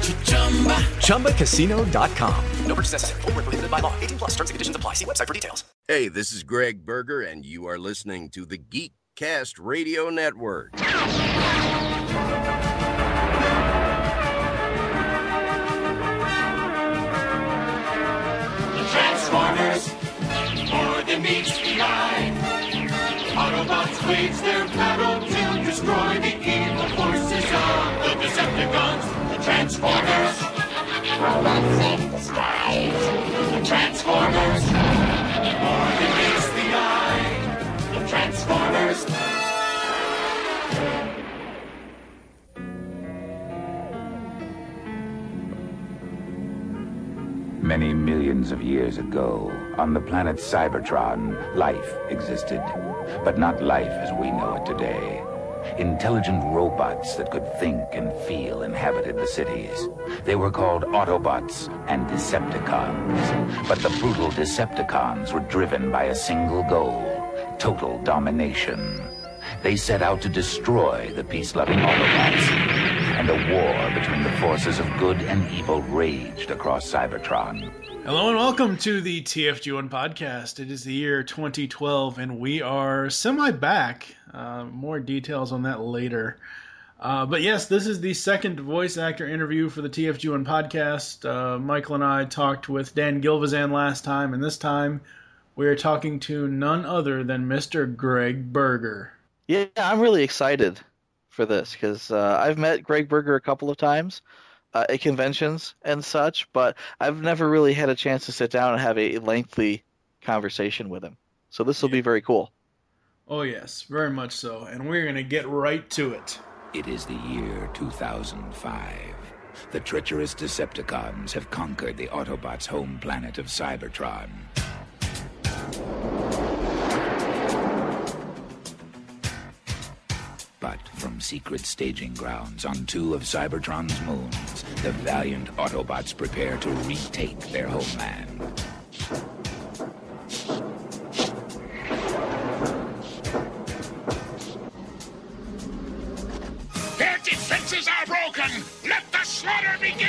ChumbaCasino.com. No purchase necessary. Full prohibited by law. 18 plus terms and conditions apply. See website for details. Hey, this is Gregg Berger, and you are listening to the Geek Cast Radio Network. The Transformers more than meets the eye. Autobots wage their battle to destroy the evil forces of the Decepticons. Transformers. Robots in disguise. Transformers. More than meets the eye. The Transformers. Many millions of years ago, on the planet Cybertron, life existed. But not life as we know it today. Intelligent robots that could think and feel inhabited the cities. They were called Autobots and Decepticons. But the brutal Decepticons were driven by a single goal total domination. They set out to destroy the peace-loving Autobots. And a war between the forces of good and evil raged across Cybertron. Hello and welcome to the TFG1 podcast. It is the year 2012 and we are semi back. Uh, more details on that later. Uh, but yes, this is the second voice actor interview for the TFG1 podcast. Uh, Michael and I talked with Dan Gilvezan last time, and this time we are talking to none other than Mr. Gregg Berger. Yeah, I'm really excited for this because uh, I've met Gregg Berger a couple of times uh, at conventions and such, but I've never really had a chance to sit down and have a lengthy conversation with him. So this will yeah. be very cool. Oh, yes, very much so. And we're going to get right to it. It is the year 2005. The treacherous Decepticons have conquered the Autobots' home planet of Cybertron. Secret staging grounds on two of Cybertron's moons, the valiant Autobots prepare to retake their homeland. Their defenses are broken! Let the slaughter begin!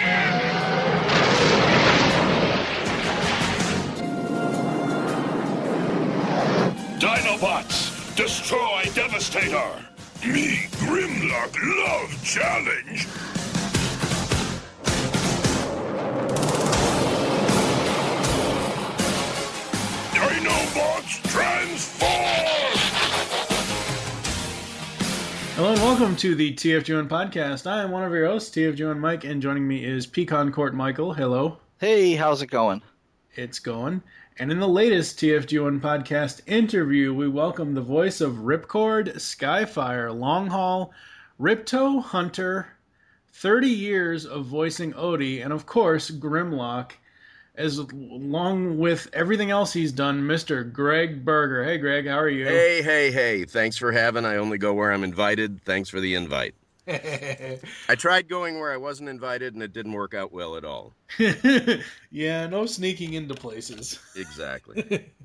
Dinobots, destroy Devastator! Me, Grimlock, love challenge. Dinobots transform! Hello and welcome to the TFG1 podcast. I am one of your hosts, TFG1 Mike, and joining me is Pecan Court Michael. Hello. Hey, how's it going? It's going. And in the latest TFG1 podcast interview, we welcome the voice of Ripcord, Skyfire, Longhaul, Ripto, Hunter, 30 years of voicing Odie, and of course, Grimlock, as along with everything else he's done, Mr. Gregg Berger. Hey, Greg, how are you? Hey, hey, hey. Thanks for having. I only go where I'm invited. Thanks for the invite. I tried going where I wasn't invited and it didn't work out well at all. yeah, no sneaking into places. Exactly.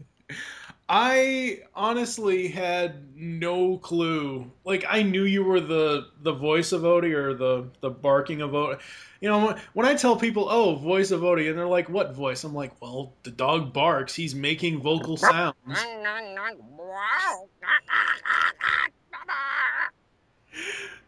I honestly had no clue. Like I knew you were the the voice of Odie or the the barking of Odie. You know, when I tell people, "Oh, voice of Odie," and they're like, "What voice?" I'm like, "Well, the dog barks. He's making vocal sounds."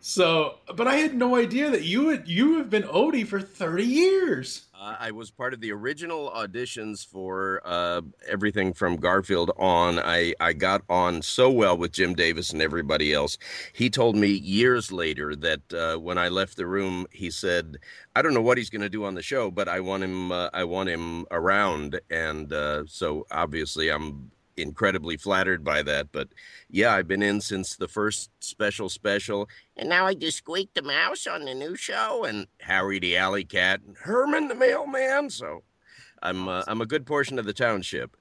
So, but I had no idea that you had you have been Odie for thirty years. Uh, I was part of the original auditions for uh, everything from Garfield on. I, I got on so well with Jim Davis and everybody else. He told me years later that uh, when I left the room, he said, "I don't know what he's going to do on the show, but I want him. Uh, I want him around." And uh, so obviously, I'm incredibly flattered by that. But yeah, I've been in since the first special special, and now I just squeak the mouse on the new show, and Harry the Alley Cat, and Herman the Mailman. So I'm uh, I'm a good portion of the township.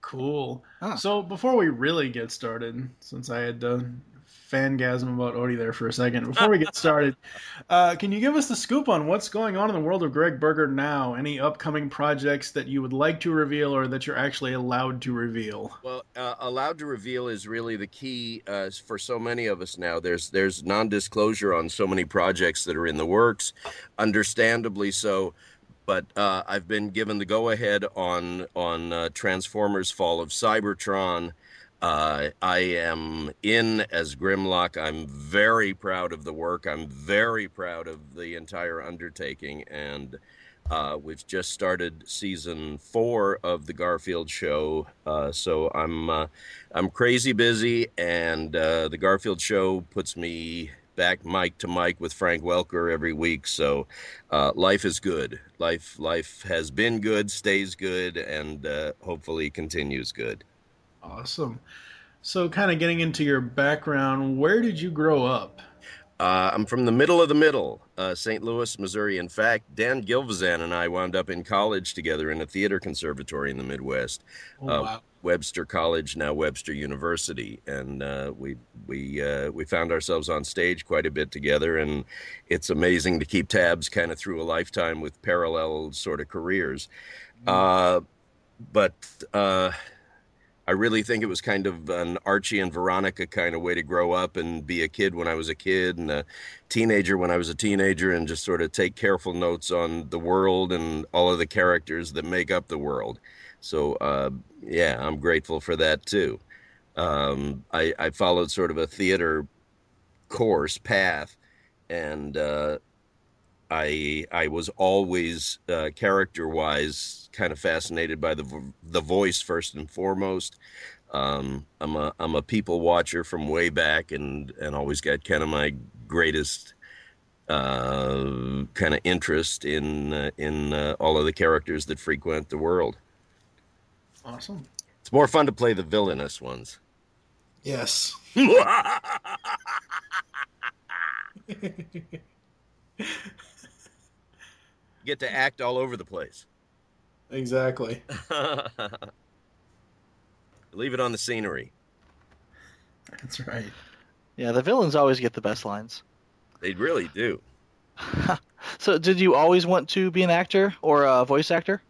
Cool. So before we really get started, since I had to fangasm about Odie there for a second, before we get started, uh, can you give us the scoop on what's going on in the world of Gregg Berger now? Any upcoming projects that you would like to reveal or that you're actually allowed to reveal? Well, uh, allowed to reveal is really the key uh, for so many of us now. There's there's non-disclosure on so many projects that are in the works, understandably so. But uh, I've been given the go-ahead on on uh, Transformers: Fall of Cybertron. Uh, I am in as Grimlock. I'm very proud of the work. I'm very proud of the entire undertaking, and uh, we've just started season four of the Garfield show. Uh, so I'm uh, I'm crazy busy, and uh, the Garfield show puts me back mic to mic with Frank Welker every week. So uh, life is good. Life life has been good, stays good, and uh, hopefully continues good. Awesome. So, kind of getting into your background, where did you grow up? Uh, I'm from the middle of the middle, uh, St. Louis, Missouri. In fact, Dan Gilvezan and I wound up in college together in a theater conservatory in the Midwest. Oh, uh, wow. Webster College, now Webster University, and uh, we we uh, we found ourselves on stage quite a bit together, and it's amazing to keep tabs kind of through a lifetime with parallel sort of careers. Uh, but uh, I really think it was kind of an Archie and Veronica kind of way to grow up and be a kid when I was a kid and a teenager when I was a teenager and just sort of take careful notes on the world and all of the characters that make up the world. So, uh, yeah, I'm grateful for that too. Um, I, I followed sort of a theater course path and uh, I I was always uh, character wise kind of fascinated by the the voice first and foremost. Um, I'm a I'm a people watcher from way back and and always got kind of my greatest uh, kind of interest in uh, in uh, all of the characters that frequent the world. Awesome. It's more fun to play the villainous ones. Yes. Get to act all over the place. Exactly. Leave it on the scenery. That's right. Yeah, the villains always get the best lines. They really do. So, did you always want to be an actor or a voice actor?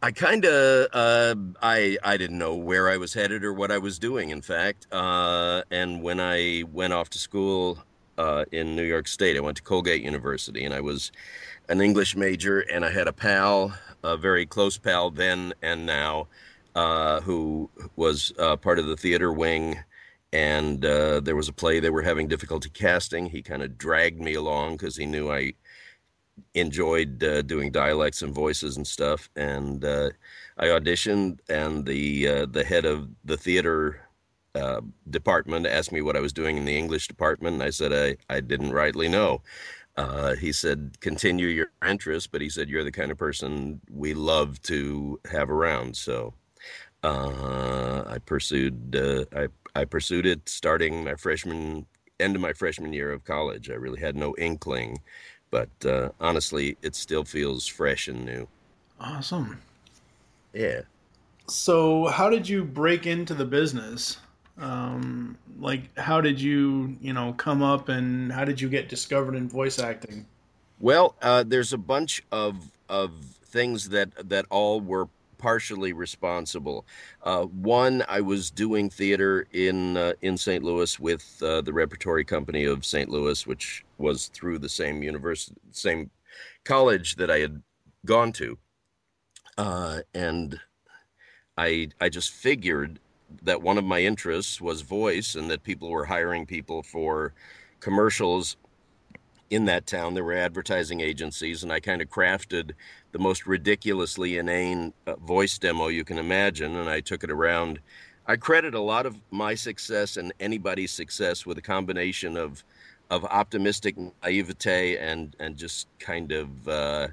I kind of uh, I I didn't know where I was headed or what I was doing. In fact, uh, and when I went off to school uh, in New York State, I went to Colgate University, and I was an English major, and I had a pal, a very close pal then and now, uh, who was uh, part of the theater wing. And uh, there was a play they were having difficulty casting. He kind of dragged me along because he knew I enjoyed uh, doing dialects and voices and stuff. And uh, I auditioned, and the uh, the head of the theater uh, department asked me what I was doing in the English department, and I said I I didn't rightly know. Uh, he said, "Continue your interest," but he said, "You're the kind of person we love to have around." So uh, I pursued uh, I I pursued it starting my freshman end of my freshman year of college. I really had no inkling, but uh, honestly, it still feels fresh and new. Awesome. Yeah. So, how did you break into the business? Um, like, how did you, you know, come up and how did you get discovered in voice acting? Well, uh, there's a bunch of of things that that all were partially responsible. Uh, one, I was doing theater in uh, in St. Louis with uh, the Repertory Company of St. Louis, which was through the same university, same college that I had gone to, uh, and I I just figured that one of my interests was voice, and that people were hiring people for commercials in that town. There were advertising agencies, and I kind of crafted the most ridiculously inane uh, voice demo you can imagine, and I took it around. I credit a lot of my success and anybody's success with a combination of of optimistic naivete and and just kind of uh,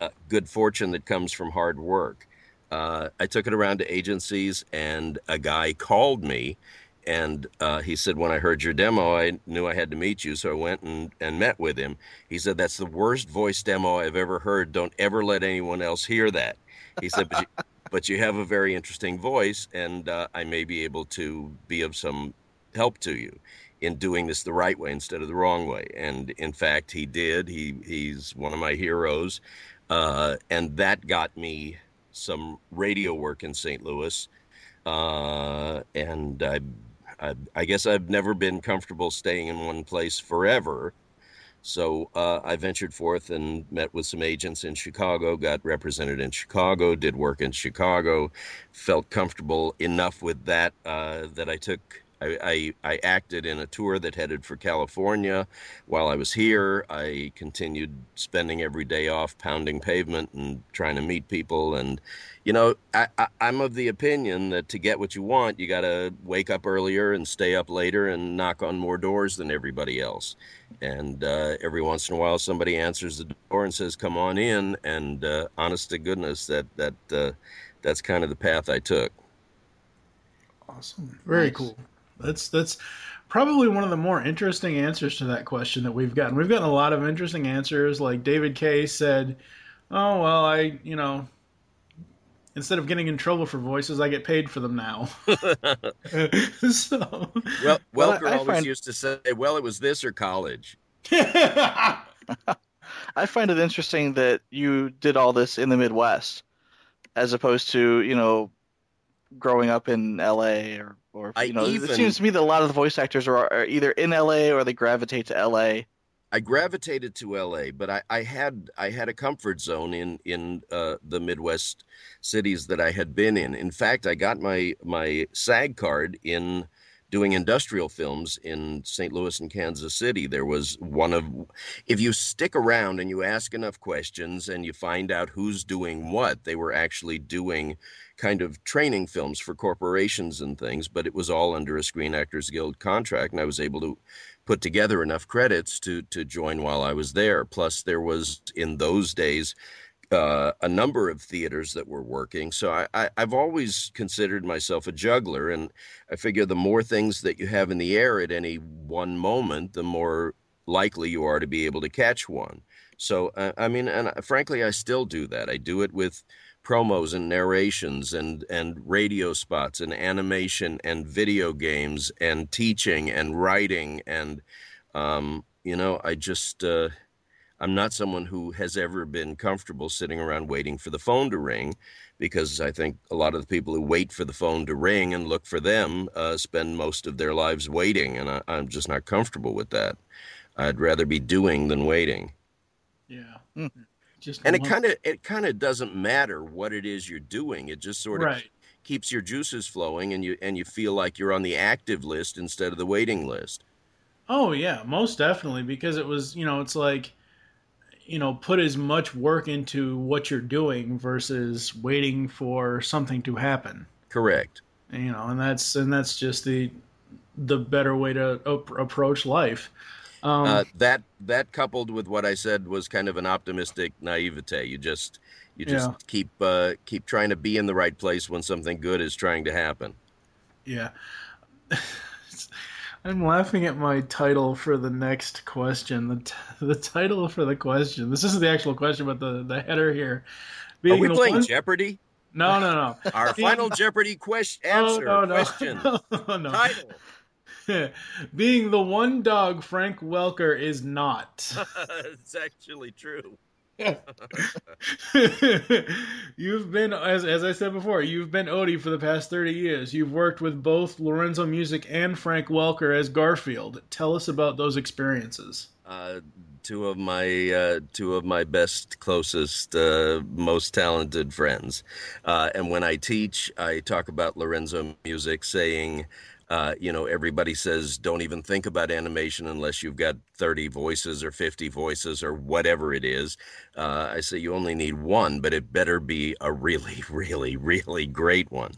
uh, good fortune that comes from hard work. Uh, I took it around to agencies, and a guy called me and uh, he said, When I heard your demo, I knew I had to meet you. So I went and, and met with him. He said, That's the worst voice demo I've ever heard. Don't ever let anyone else hear that. He said, But you, but you have a very interesting voice, and uh, I may be able to be of some help to you in doing this the right way instead of the wrong way. And in fact, he did. He He's one of my heroes. Uh, and that got me some radio work in St. Louis. Uh, and I I, I, guess I've never been comfortable staying in one place forever. So uh, I ventured forth and met with some agents in Chicago, got represented in Chicago, did work in Chicago, felt comfortable enough with that uh, that I took I, I, I, acted in a tour that headed for California. While I was here, I continued spending every day off pounding pavement and trying to meet people. And, you know, I, I, I'm of the opinion that to get what you want, you got to wake up earlier and stay up later and knock on more doors than everybody else. And uh, every once in a while, somebody answers the door and says, "Come on in." And uh, honest to goodness, that that uh, that's kind of the path I took. Awesome, very nice. cool. That's that's probably one of the more interesting answers to that question that we've gotten. We've gotten a lot of interesting answers. Like David Kaye said, "Oh well, I you know." Instead of getting in trouble for voices, I get paid for them now. so, well, Welker I, I always find... used to say, "Well, it was this or college." I find it interesting that you did all this in the Midwest, as opposed to you know growing up in L.A. or or you know, even, it seems to me that a lot of the voice actors are, are either in L.A. or they gravitate to L.A. I gravitated to LA, but I, I, had I had a comfort zone in in uh, the Midwest cities that I had been in. In fact, I got my my SAG card in doing industrial films in St. Louis and Kansas City. There was one of if you stick around and you ask enough questions and you find out who's doing what, they were actually doing kind of training films for corporations and things, but it was all under a Screen Actors Guild contract, and I was able to put together enough credits to to join while I was there. Plus, there was in those days uh, a number of theaters that were working. So I, I, have always considered myself a juggler, and I figure the more things that you have in the air at any one moment, the more likely you are to be able to catch one. So uh, I mean, and uh, frankly, I still do that. I do it with promos and narrations and and radio spots and animation and video games and teaching and writing and um, you know I just uh, I'm not someone who has ever been comfortable sitting around waiting for the phone to ring because I think a lot of the people who wait for the phone to ring and look for them uh, spend most of their lives waiting and I, I'm just not comfortable with that. I'd rather be doing than waiting. Yeah. Mm-hmm. Just and it kind of it kind of doesn't matter what it is you're doing. It just sort of right. keeps your juices flowing, and you and you feel like you're on the active list instead of the waiting list. Oh yeah, most definitely because it was you know it's like you know put as much work into what you're doing versus waiting for something to happen. Correct. You know, and that's and that's just the the better way to op- approach life. Um, uh, that that coupled with what I said was kind of an optimistic naivete. You just you just yeah. keep uh, keep trying to be in the right place when something good is trying to happen. Yeah. I'm laughing at my title for the next question. The, t- the title for the question. This isn't the actual question, but the, the header here. Being Are we playing one... Jeopardy? No, no, no. Our final Jeopardy question oh, answer oh, no, no. question no, oh, no. title. Being the one dog Frank Welker is not. it's actually true. you've been, as, as I said before, you've been Odie for the past 30 years. You've worked with both Lorenzo Music and Frank Welker as Garfield. Tell us about those experiences. Uh, two of my uh, two of my best, closest, uh, most talented friends. Uh, and when I teach, I talk about Lorenzo Music, saying Uh, you know, everybody says don't even think about animation unless you've got 30 voices or 50 voices or whatever it is. Uh, I say you only need one, but it better be a really, really, really great one.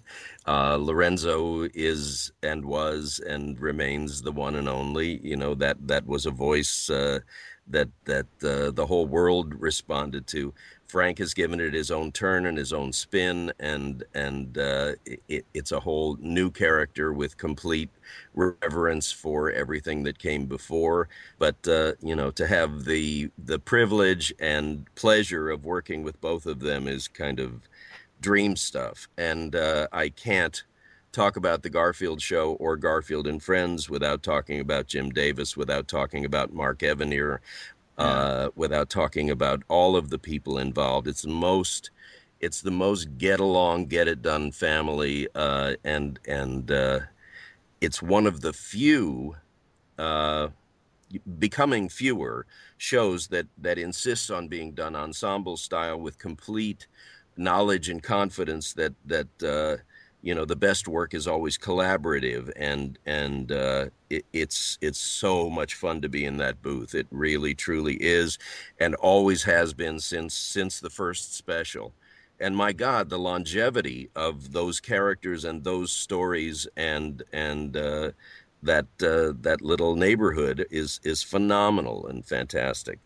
Uh, Lorenzo is and was and remains the one and only. You know that that was a voice uh, that that uh, the whole world responded to. Frank has given it his own turn and his own spin, and and uh, it, it's a whole new character with complete reverence for everything that came before. But uh, you know, to have the the privilege and pleasure of working with both of them is kind of dream stuff, and uh, I can't talk about the Garfield show or Garfield and Friends without talking about Jim Davis, without talking about Mark Evanier, uh, without talking about all of the people involved. It's most, it's the most get along, get it done family, uh, and and uh, it's one of the few, uh, becoming fewer shows that that insists on being done ensemble style with complete knowledge and confidence that that uh, you know the best work is always collaborative and and uh, it, it's it's so much fun to be in that booth it really truly is and always has been since since the first special and my god the longevity of those characters and those stories and and uh, that uh, that little neighborhood is is phenomenal and fantastic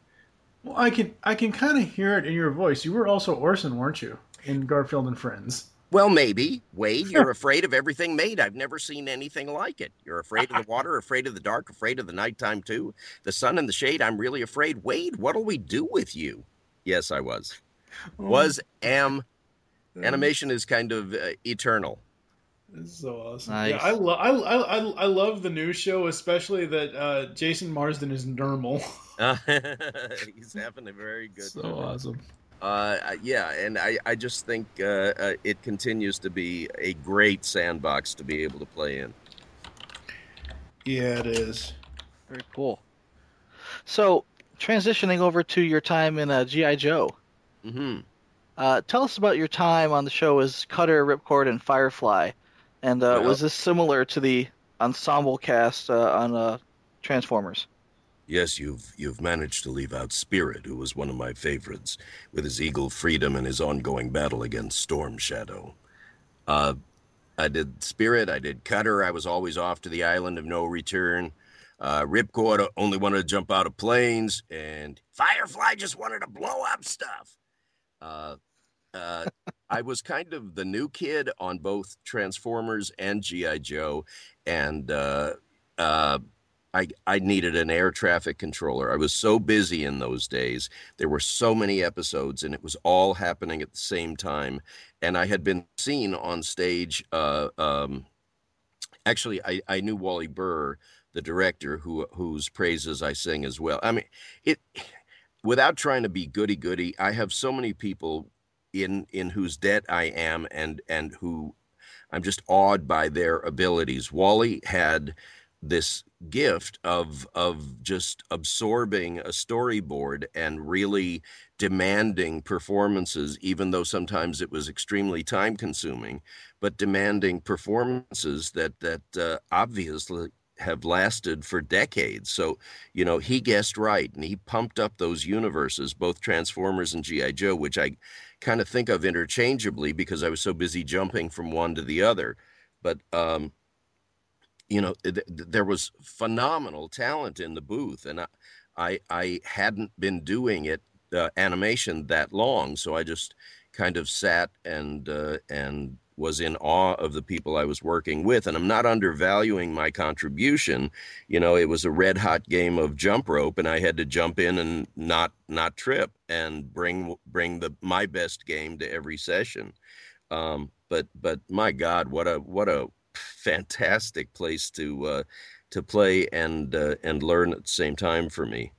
Well, I can I can kind of hear it in your voice. You were also Orson, weren't you, in Garfield and Friends? Well, maybe. Wade, you're afraid of everything made. I've never seen anything like it. You're afraid of the water, afraid of the dark, afraid of the nighttime, too. The sun and the shade, I'm really afraid. Wade, what'll we do with you? Yes, I was. Was, am. Animation is kind of uh, eternal. This is so awesome. Nice. Yeah, I, lo- I, I, I, I love the new show, especially that uh, Jason Marsden is Nermal. Uh, he's having a very good so time. awesome. Uh, yeah, and I, I just think uh, uh, it continues to be a great sandbox to be able to play in. Yeah, it is. Very cool. So, transitioning over to your time in uh, GI Joe. Mm-hmm. Uh, tell us about your time on the show as Cutter, Ripcord, and Firefly. And uh, Well- was this similar to the ensemble cast uh, on uh, Transformers? Yes, you've you've managed to leave out Spirit, who was one of my favorites, with his eagle freedom and his ongoing battle against Storm Shadow. Uh, I did Spirit, I did Cutter. I was always off to the island of no return. Uh, Ripcord only wanted to jump out of planes, and Firefly just wanted to blow up stuff. Uh, uh, I was kind of the new kid on both Transformers and GI Joe, and uh, uh, I I needed an air traffic controller. I was so busy in those days. There were so many episodes, and it was all happening at the same time. And I had been seen on stage. Uh, um, actually, I, I knew Wally Burr, the director, who whose praises I sing as well. I mean, it without trying to be goody goody. I have so many people in in whose debt I am, and and who I'm just awed by their abilities. Wally had this gift of of just absorbing a storyboard and really demanding performances even though sometimes it was extremely time consuming but demanding performances that that uh, obviously have lasted for decades. So you know he guessed right and he pumped up those universes both transformers and gi joe which i kind of think of interchangeably because i was so busy jumping from one to the other. But um you know th- th- there was phenomenal talent in the booth and i i, I hadn't been doing it uh, animation that long so i just kind of sat and uh, and was in awe of the people i was working with and i'm not undervaluing my contribution. You know it was a red hot game of jump rope and i had to jump in and not not trip and bring bring the my best game to every session. Um, but but my god what a what a fantastic place to uh, to play and uh, and learn at the same time for me.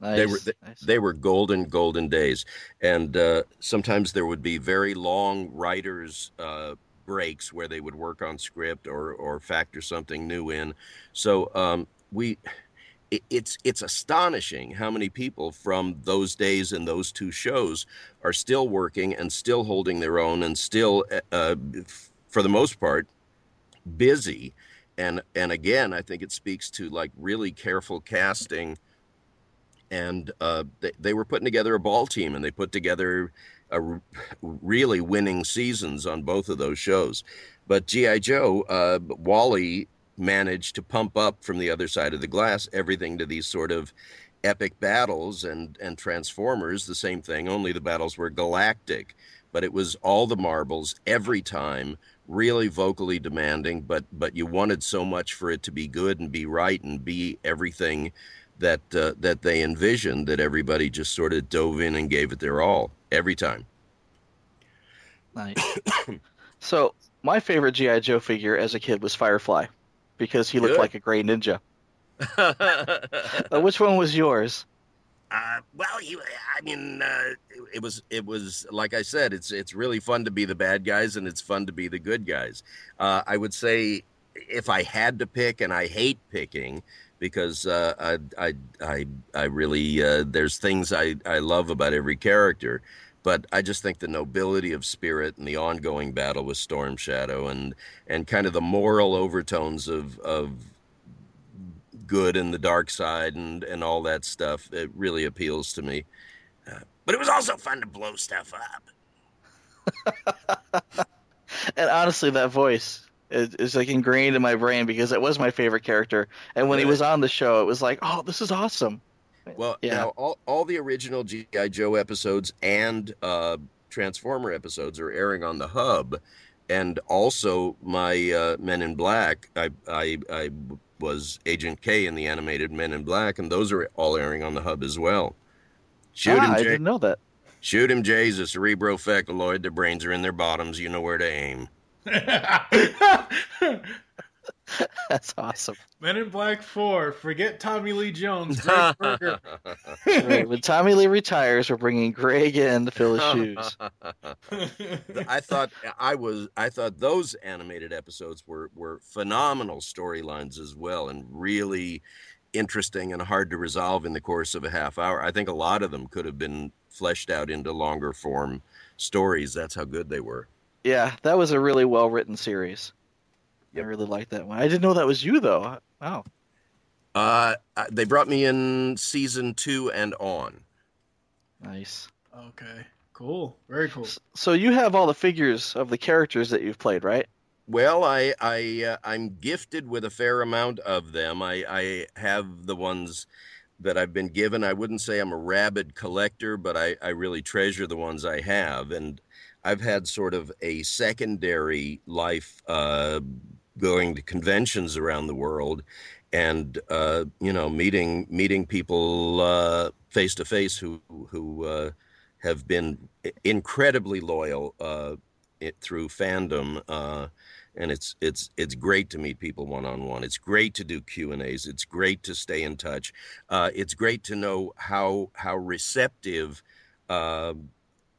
Nice. They were they, they were golden golden days, and uh, sometimes there would be very long writers uh, breaks where they would work on script or or factor something new in. So um, we. it- It's it's astonishing how many people from those days and those two shows are still working and still holding their own and still, uh, for the most part, busy, and and again, I think it speaks to like really careful casting. And uh, they, they were putting together a ball team, and they put together a r- really winning seasons on both of those shows. But GI Joe, uh, Wally managed to pump up from the other side of the glass everything to these sort of epic battles and and Transformers the same thing only the battles were galactic but it was all the marbles every time really vocally demanding but but you wanted so much for it to be good and be right and be everything that uh, that they envisioned that everybody just sort of dove in and gave it their all every time Nice. so my favorite GI Joe figure as a kid was Firefly, because he looked Good. like a gray ninja. Uh, which one was yours? Uh, well, you, I mean, uh, it, was it was like I said, it's it's really fun to be the bad guys and it's fun to be the good guys. Uh, I would say if I had to pick, and I hate picking because uh, I I I I really uh, there's things I I love about every character. But I just think the nobility of spirit and the ongoing battle with Storm Shadow and and kind of the moral overtones of of good and the dark side and and all that stuff it really appeals to me uh, but it was also fun to blow stuff up And honestly, that voice is, is like ingrained in my brain because it was my favorite character. And when he was on the show, it was like, oh, this is awesome. well Yeah. now all, all the original gi joe episodes and uh transformer episodes are airing on the hub and also my uh, men in black I, I i was agent k in the animated men in black and those are all airing on the hub as well shoot Ah, him Jay. I didn't know that. shoot him jay's a cerebrofecaloid their brains are in their bottoms you know where to aim That's awesome. Men in Black 4, forget Tommy Lee Jones, Greg Berger. Right, when Tommy Lee retires, we're bringing Greg in to fill his shoes. I thought I was I thought those animated episodes were were phenomenal storylines as well and really interesting and hard to resolve in the course of a half hour. I think a lot of them could have been fleshed out into longer form stories. That's how good they were. Yeah, that was a really well written series. I really liked that one. I didn't know that was you though. Wow. Uh, they brought me in season two and on. Nice. Okay, cool. Very cool. So you have all the figures of the characters that you've played, right? Well, I I uh, I'm gifted with a fair amount of them. I I have the ones that I've been given. I wouldn't say I'm a rabid collector, but I I really treasure the ones I have, and I've had sort of a secondary life, uh, going to conventions around the world, and uh, you know meeting meeting people face to face who who uh, have been incredibly loyal uh, it, through fandom. Uh, and it's it's it's great to meet people one on one. It's great to do Q and A's. It's great to stay in touch. Uh, it's great to know how how receptive uh,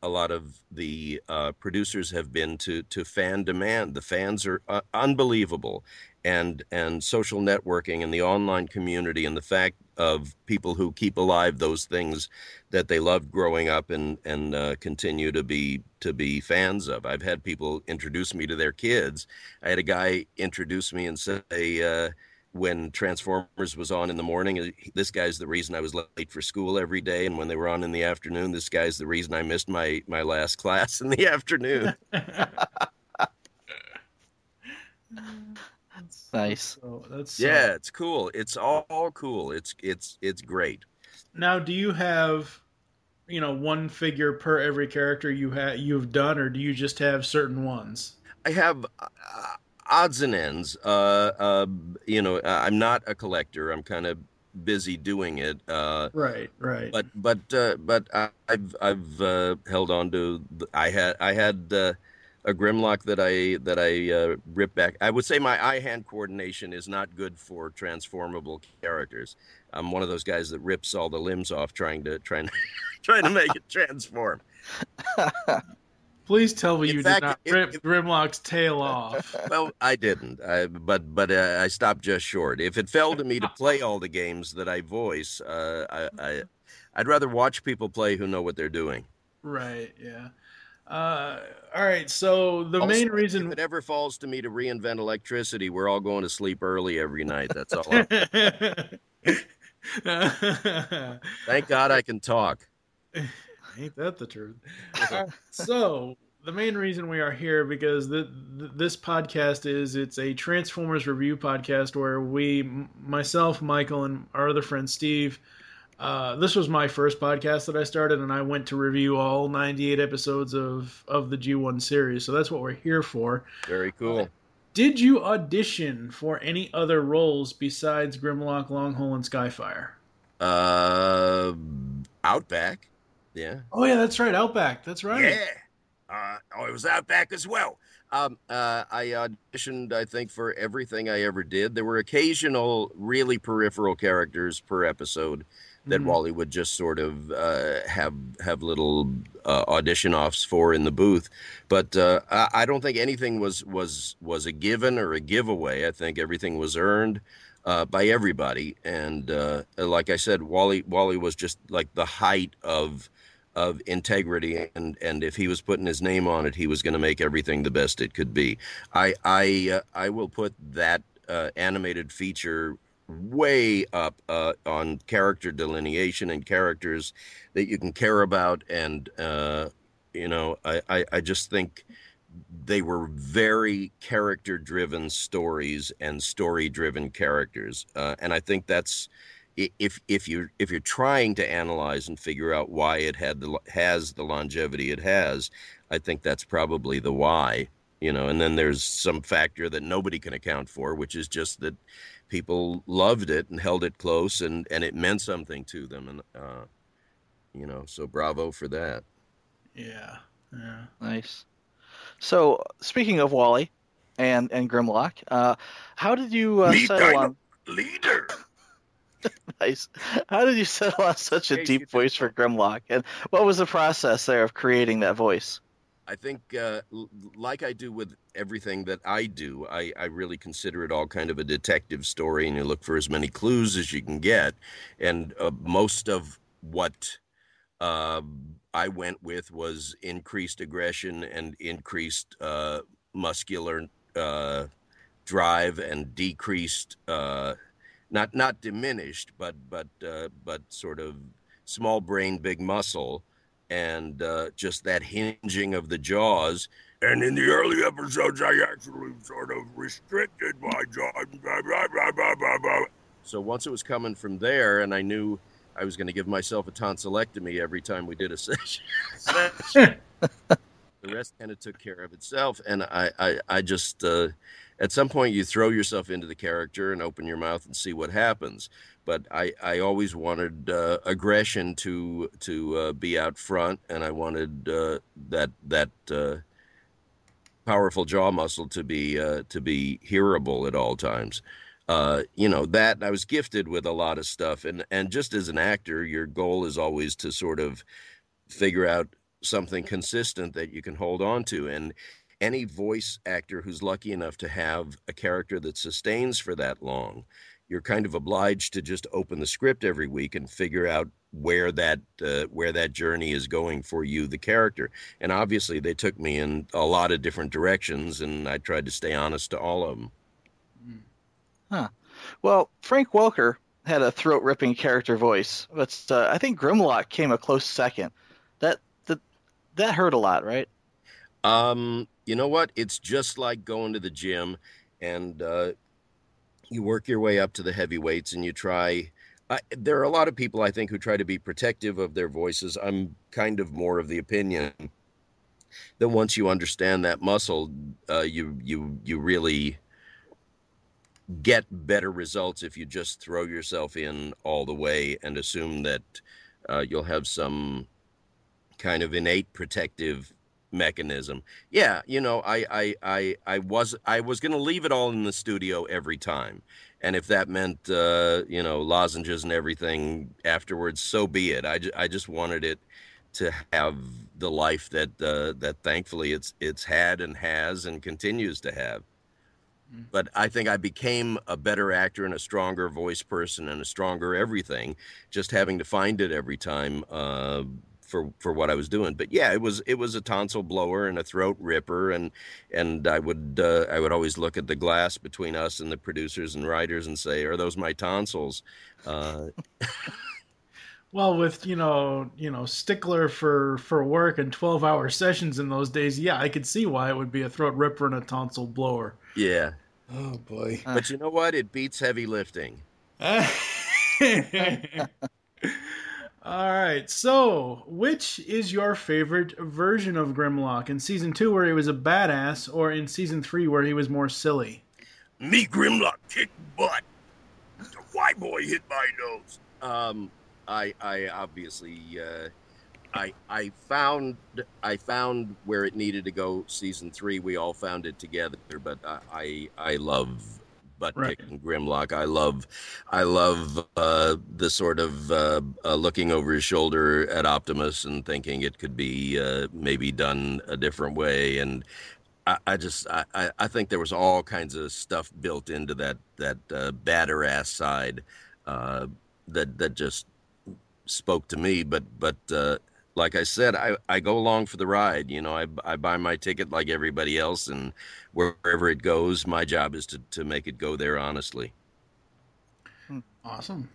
a lot of the uh, producers have been to to fan demand. The fans are uh, unbelievable, and and social networking and the online community and the fact of people who keep alive those things that they loved growing up and and uh, continue to be to be fans of. I've had people introduce me to their kids. I had a guy introduce me and say. When Transformers was on in the morning, uh, this guy's the reason I was late for school every day, and when they were on in the afternoon, this guy's the reason I missed my my last class in the afternoon. Nice. So that's so- yeah, it's cool. It's all cool. It's it's it's great. Now, do you have, you know, one figure per every character you have you've done, or do you just have certain ones? I have uh, odds and ends. Uh, uh, you know, I- I'm not a collector. I'm kind of busy doing it. Uh, Right, right. but but uh, but I've I've uh, held on to. I had I had uh, a Grimlock that I that I uh, ripped back. I would say my eye hand coordination is not good for transformable characters. I'm one of those guys that rips all the limbs off trying to trying trying to make it transform. Please tell me In you fact, did not if- rip Grimlock's tail off. well, I didn't, I, but but uh, I stopped just short. If it fell to me to play all the games that I voice, uh, I, I I'd rather watch people play who know what they're doing. Right. Yeah. Uh, all right. So the Also, main reason if it ever falls to me to reinvent electricity, we're all going to sleep early every night. That's all. Thank God I can talk. Ain't that the truth? Uh, so the main reason we are here because the, th this podcast is it's a Transformers review podcast where we, myself, Michael, and our other friend Steve. Uh, this was my first podcast that I started, and I went to review all 98 episodes of of the G1 series. So that's what we're here for. Very cool. Did you audition for any other roles besides Grimlock, Longhaul, and Skyfire? Uh, Outback. Yeah. Oh yeah, that's right, Outback. That's right. Yeah. Uh, oh, it was Outback as well. Um, uh, I auditioned, I think, for everything I ever did. There were occasional, really peripheral characters per episode that Mhm. Wally would just sort of uh, have have little uh, audition offs for in the booth. But uh, I, I don't think anything was was was a given or a giveaway. I think everything was earned uh, by everybody. And uh, like I said, Wally Wally was just like the height of of integrity and and if he was putting his name on it he was going to make everything the best it could be. I i uh, i will put that uh, animated feature way up uh, on character delineation and characters that you can care about and uh, you know I, I i just think they were very character driven stories and story driven characters uh, and i think that's if if you're if you're trying to analyze and figure out why it had the has the longevity it has i think that's probably the why you know and then there's some factor that nobody can account for which is just that people loved it and held it close and and it meant something to them and uh you know so bravo for that Yeah. Yeah. Nice. So, speaking of Wally and and Grimlock, uh, how did you uh, settle on? Leader. Nice. How did you settle on such a deep voice for Grimlock, and what was the process there of creating that voice? I think, uh, l- like I do with everything that I do, I, I really consider it all kind of a detective story, and you look for as many clues as you can get. And uh, most of what uh, I went with was increased aggression and increased uh, muscular uh, drive and decreased, uh, not not diminished, but but uh, but sort of small brain, big muscle and uh, just that hinging of the jaws. And in the early episodes, I actually sort of restricted my jaw. So once it was coming from there, and I knew I was going to give myself a tonsillectomy every time we did a session, the rest kind of took care of itself. And I, I, I just, uh, at some point, you throw yourself into the character and open your mouth and see what happens. But I, I always wanted uh, aggression to to uh, be out front, and I wanted uh, that that uh, powerful jaw muscle to be uh, to be hearable at all times. You know that I was gifted with a lot of stuff, and and just as an actor, your goal is always to sort of figure out something consistent that you can hold on to. And any voice actor who's lucky enough to have a character that sustains for that long, you're kind of obliged to just open the script every week and figure out where that uh, where that journey is going for you the character and obviously they took me in a lot of different directions and i tried to stay honest to all of them Huh. Well, Frank Welker had a throat ripping character voice, but uh, I think Grimlock came a close second. That that hurt a lot, right? Um, you know what? It's just like going to the gym and uh, you work your way up to the heavyweights and you try. I, there are a lot of people I think who try to be protective of their voices. I'm kind of more of the opinion that once you understand that muscle, uh, you you you really get better results if you just throw yourself in all the way and assume that uh, you'll have some kind of innate protective mechanism. Yeah, you know, I I I, I was I was going to leave it all in the studio every time. And if that meant uh, you know, lozenges and everything afterwards, so be it. I, ju- I just wanted it to have the life that uh, that thankfully it's it's had and has and continues to have. But I think I became a better actor and a stronger voice person and a stronger everything, just having to find it every time uh, for for what I was doing. But yeah, it was it was a tonsil blower and a throat ripper, and and I would uh, I would always look at the glass between us and the producers and writers and say, "Are those my tonsils?" Uh, Well, with you know, you know, stickler for for work and twelve hour sessions in those days, yeah, I could see why it would be a throat ripper and a tonsil blower. yeah, Oh boy. but you know what? It beats heavy lifting. All right. So, which is your favorite version of Grimlock in season two, where he was a badass, or in season three, where he was more silly? Me Grimlock kick butt. The white boy hit my nose. Um, I I obviously uh, I I found I found where it needed to go. Season three, we all found it together. But I I, I love butt Right. kicking Grimlock. I love I love uh, the sort of uh, uh, looking over his shoulder at Optimus and thinking it could be uh, maybe done a different way and. I, I just I, I- I think there was all kinds of stuff built into that that uh, batter ass side uh, that that just spoke to me. But but uh, like I said, I, I go along for the ride. You know, I, I buy my ticket like everybody else, and wherever it goes, my job is to, to make it go there honestly. Awesome.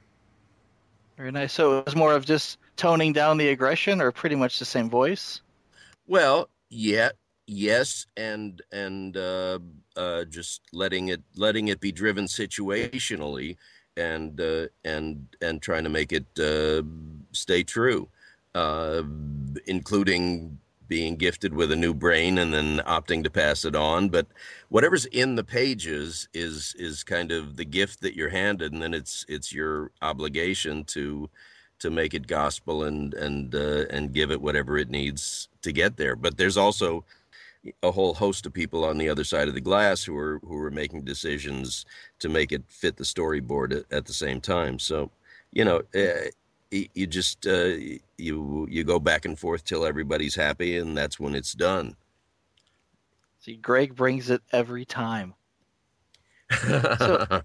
Very nice. So it was more of just toning down the aggression, or pretty much the same voice. Well, yeah, yes, and and uh, uh, just letting it letting it be driven situationally, and uh, and and trying to make it uh, stay true, uh, including being gifted with a new brain and then opting to pass it on. But whatever's in the pages is is kind of the gift that you're handed, and then it's it's your obligation to to make it gospel and and uh, and give it whatever it needs to get there. But there's also a whole host of people on the other side of the glass who are who are making decisions to make it fit the storyboard at, at the same time. So, you know, y- you just uh, you you go back and forth till everybody's happy, and that's when it's done. See, Gregg brings it every time. So,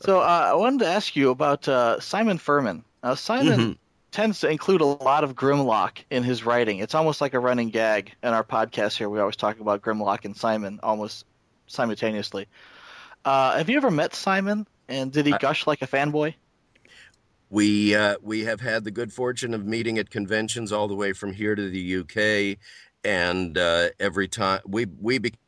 so uh, I wanted to ask you about uh, Simon Furman. Now, Simon Mhm. tends to include a lot of Grimlock in his writing. It's almost like a running gag in our podcast here. We always talk about Grimlock and Simon almost simultaneously. Uh, have you ever met Simon? And did he gush like a fanboy? We uh, we have had the good fortune of meeting at conventions all the way from here to the UK, and uh, every time we we became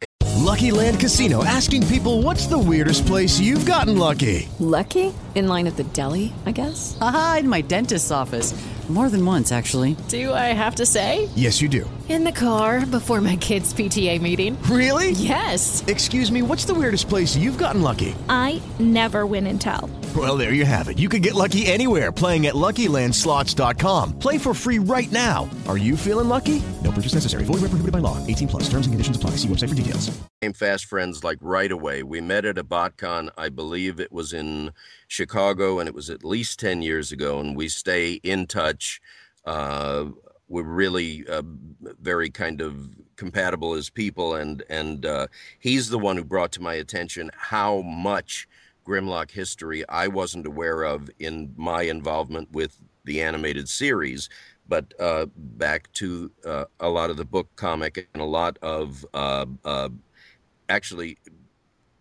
Lucky Land Casino asking people what's the weirdest place you've gotten lucky? Lucky? In line at the deli, I guess? Aha, in my dentist's office. More than once, actually. Do I have to say? Yes, you do. In the car before my kids' PTA meeting. Really? Yes. Excuse me, what's the weirdest place you've gotten lucky? I never win and tell. Well, there you have it. You can get lucky anywhere playing at LuckyLandSlots.com. Play for free right now. Are you feeling lucky? No purchase necessary. Void where prohibited by law. 18 plus. Terms and conditions apply. See website for details. became fast friends like right away. We met at a BotCon, I believe it was in Chicago, and it was at least 10 years ago, and we stay in touch. Uh, we're really uh, very kind of compatible as people, and, and uh, he's the one who brought to my attention how much Grimlock history I wasn't aware of in my involvement with the animated series. But uh, back to uh, a lot of the book comic and a lot of uh, uh, actually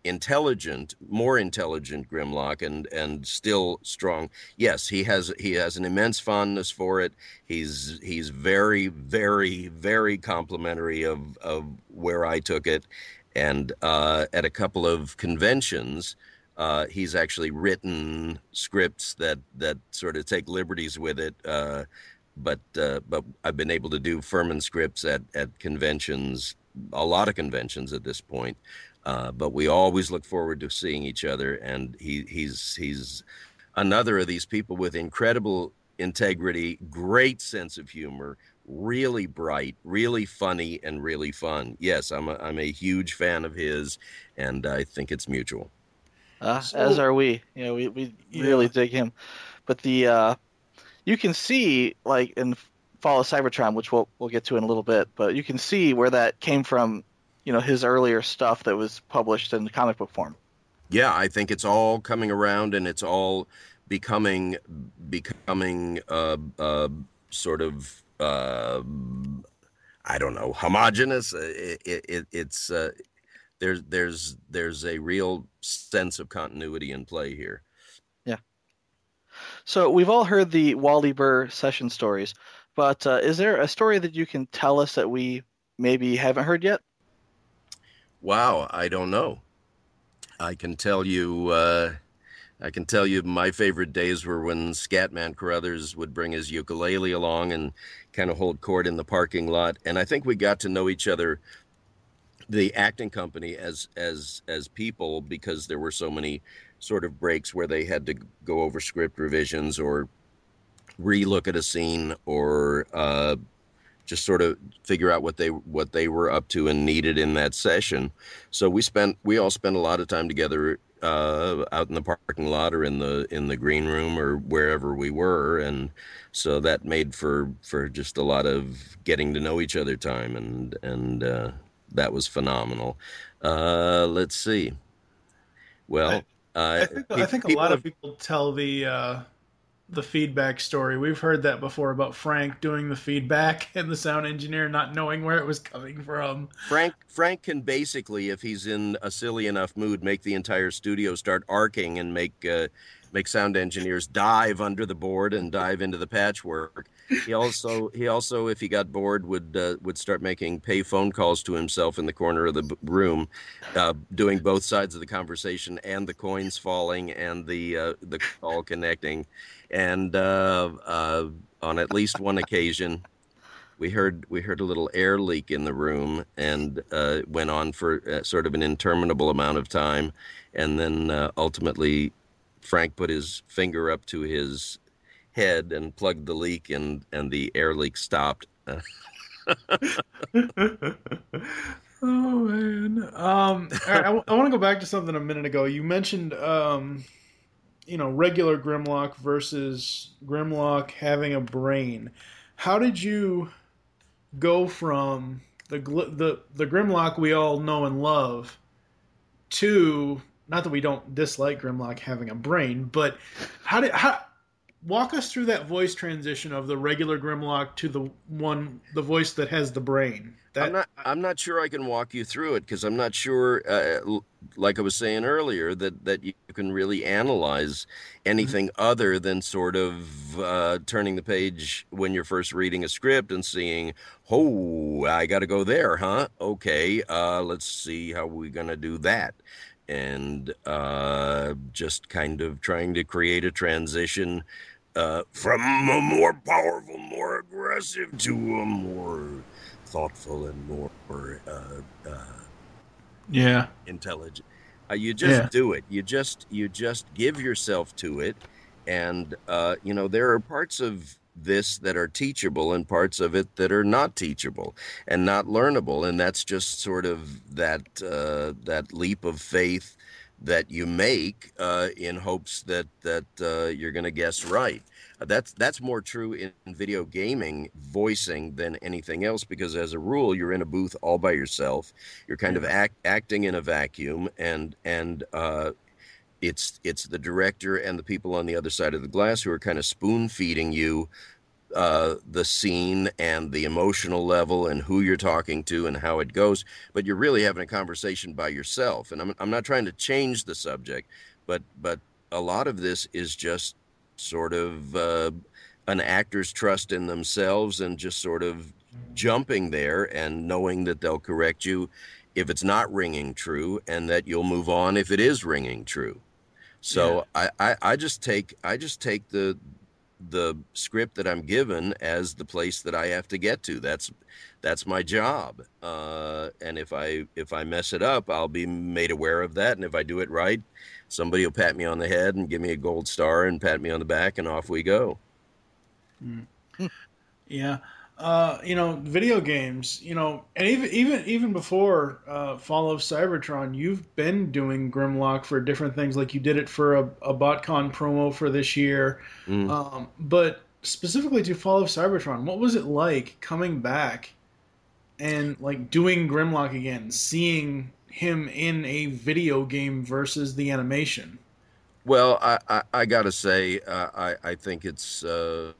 intelligent, more intelligent Grimlock, and and still strong. Yes, he has he has an immense fondness for it. He's he's very very very complimentary of of where I took it, and uh, at a couple of conventions. Uh, he's actually written scripts that, that sort of take liberties with it, uh, but uh, but I've been able to do Furman scripts at, at conventions, a lot of conventions at this point. Uh, but we always look forward to seeing each other, and he, he's he's another of these people with incredible integrity, great sense of humor, really bright, really funny, and really fun. Yes, I'm a, I'm a huge fan of his, and I think it's mutual. Uh, So- as are we. You know, we, we really dig him. But the uh, you can see like in Fall of Cybertron, which we'll we'll get to in a little bit, but you can see where that came from. You know, his earlier stuff that was published in comic book form. Yeah, I think it's all coming around, and it's all becoming becoming uh, uh, sort of uh, I don't know, homogenous. It, it, it's uh, there's there's there's a real sense of continuity in play here. Yeah. So we've all heard the Wally Burr session stories, but uh, is there a story that you can tell us that we maybe haven't heard yet? Wow, I don't know. I can tell you. Uh, I can tell you my favorite days were when Scatman Crothers would bring his ukulele along and kind of hold court in the parking lot. And I think we got to know each other, the acting company, as as as people because there were so many sort of breaks where they had to go over script revisions or relook at a scene or uh, just sort of figure out what they what they were up to and needed in that session. So we spent we all spent a lot of time together uh, out in the parking lot or in the in the green room or wherever we were, and so that made for for just a lot of getting to know each other time, and and uh, that was phenomenal. Uh, let's see. Well, I think, I think a lot of people tell the uh, the feedback story. We've heard that before about Frank doing the feedback and the sound engineer not knowing where it was coming from. Frank Frank can basically, if he's in a silly enough mood, make the entire studio start arcing and make uh, make sound engineers dive under the board and dive into the patchwork. He also he also, if he got bored, would uh, would start making pay phone calls to himself in the corner of the b- room, uh, doing both sides of the conversation and the coins falling and the uh, the call connecting. And uh, uh, on at least one occasion, we heard we heard a little air leak in the room, and uh, went on for sort of an interminable amount of time, and then ultimately, Frank put his finger up to his head and plugged the leak, and and the air leak stopped. Oh man. Um, I, I, I want to go back to something a minute ago. You mentioned um, you know regular Grimlock versus Grimlock having a brain. How did you go from the the the Grimlock we all know and love to not that we don't dislike Grimlock having a brain, but how did how walk us through that voice transition of the regular Grimlock to the one the voice that has the brain. That, I'm not. I'm not sure I can walk you through it because I'm not sure. Uh, like I was saying earlier, that that you can really analyze anything mm-hmm. other than sort of uh, turning the page when you're first reading a script and seeing, oh, I got to go there, huh? Okay, uh, let's see how we're gonna do that, and uh, just kind of trying to create a transition uh, from a more powerful, more aggressive to a more thoughtful and more uh, uh, yeah intelligent. Uh, you just yeah. do it. You just you just give yourself to it, and uh, you know there are parts of this that are teachable and parts of it that are not teachable and not learnable, and that's just sort of that uh, that leap of faith that you make uh, in hopes that that uh, you're going to guess right. Uh, that's that's more true in video gaming voicing than anything else because as a rule you're in a booth all by yourself. You're kind of act, acting in a vacuum, and and uh, it's it's the director and the people on the other side of the glass who are kind of spoon feeding you uh, the scene and the emotional level and who you're talking to and how it goes, but you're really having a conversation by yourself. And I'm, I'm not trying to change the subject, but but a lot of this is just sort of uh, an actor's trust in themselves and just sort of jumping there and knowing that they'll correct you if it's not ringing true and that you'll move on if it is ringing true. So yeah. I, I, I just take I just take the the script that I'm given as the place that I have to get to. That's that's my job. Uh, and if I if I mess it up, I'll be made aware of that. And if I do it right, somebody will pat me on the head and give me a gold star and pat me on the back, and off we go. Mm. yeah uh, you know, video games, you know, and even even even before uh, Fall of Cybertron, you've been doing Grimlock for different things. Like you did it for a, a BotCon promo for this year, mm. um, but specifically to Fall of Cybertron, what was it like coming back and like doing Grimlock again, seeing him in a video game versus the animation? Well, I I, I gotta say, uh, I I think it's uh,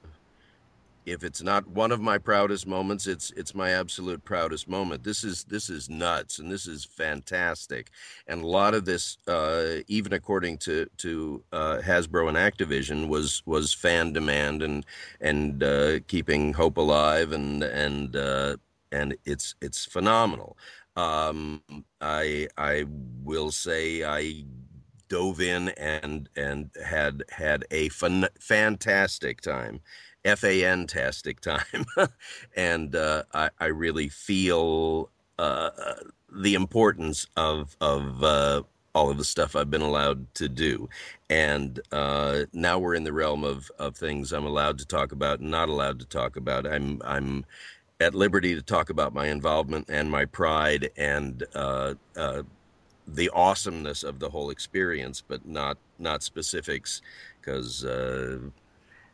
if it's not one of my proudest moments, it's it's my absolute proudest moment. This is this is nuts, and this is fantastic. And a lot of this, uh, even according to to uh, Hasbro and Activision, was was fan demand and and uh, keeping hope alive, and and uh, and it's it's phenomenal. Um, I I will say I dove in and and had had a fun, fantastic time fan-tastic time and uh, I, I really feel uh, the importance of of uh, all of the stuff I've been allowed to do. And uh, now we're in the realm of, of things I'm allowed to talk about and not allowed to talk about. I'm I'm at liberty to talk about my involvement and my pride and uh, uh, the awesomeness of the whole experience, but not not specifics because uh,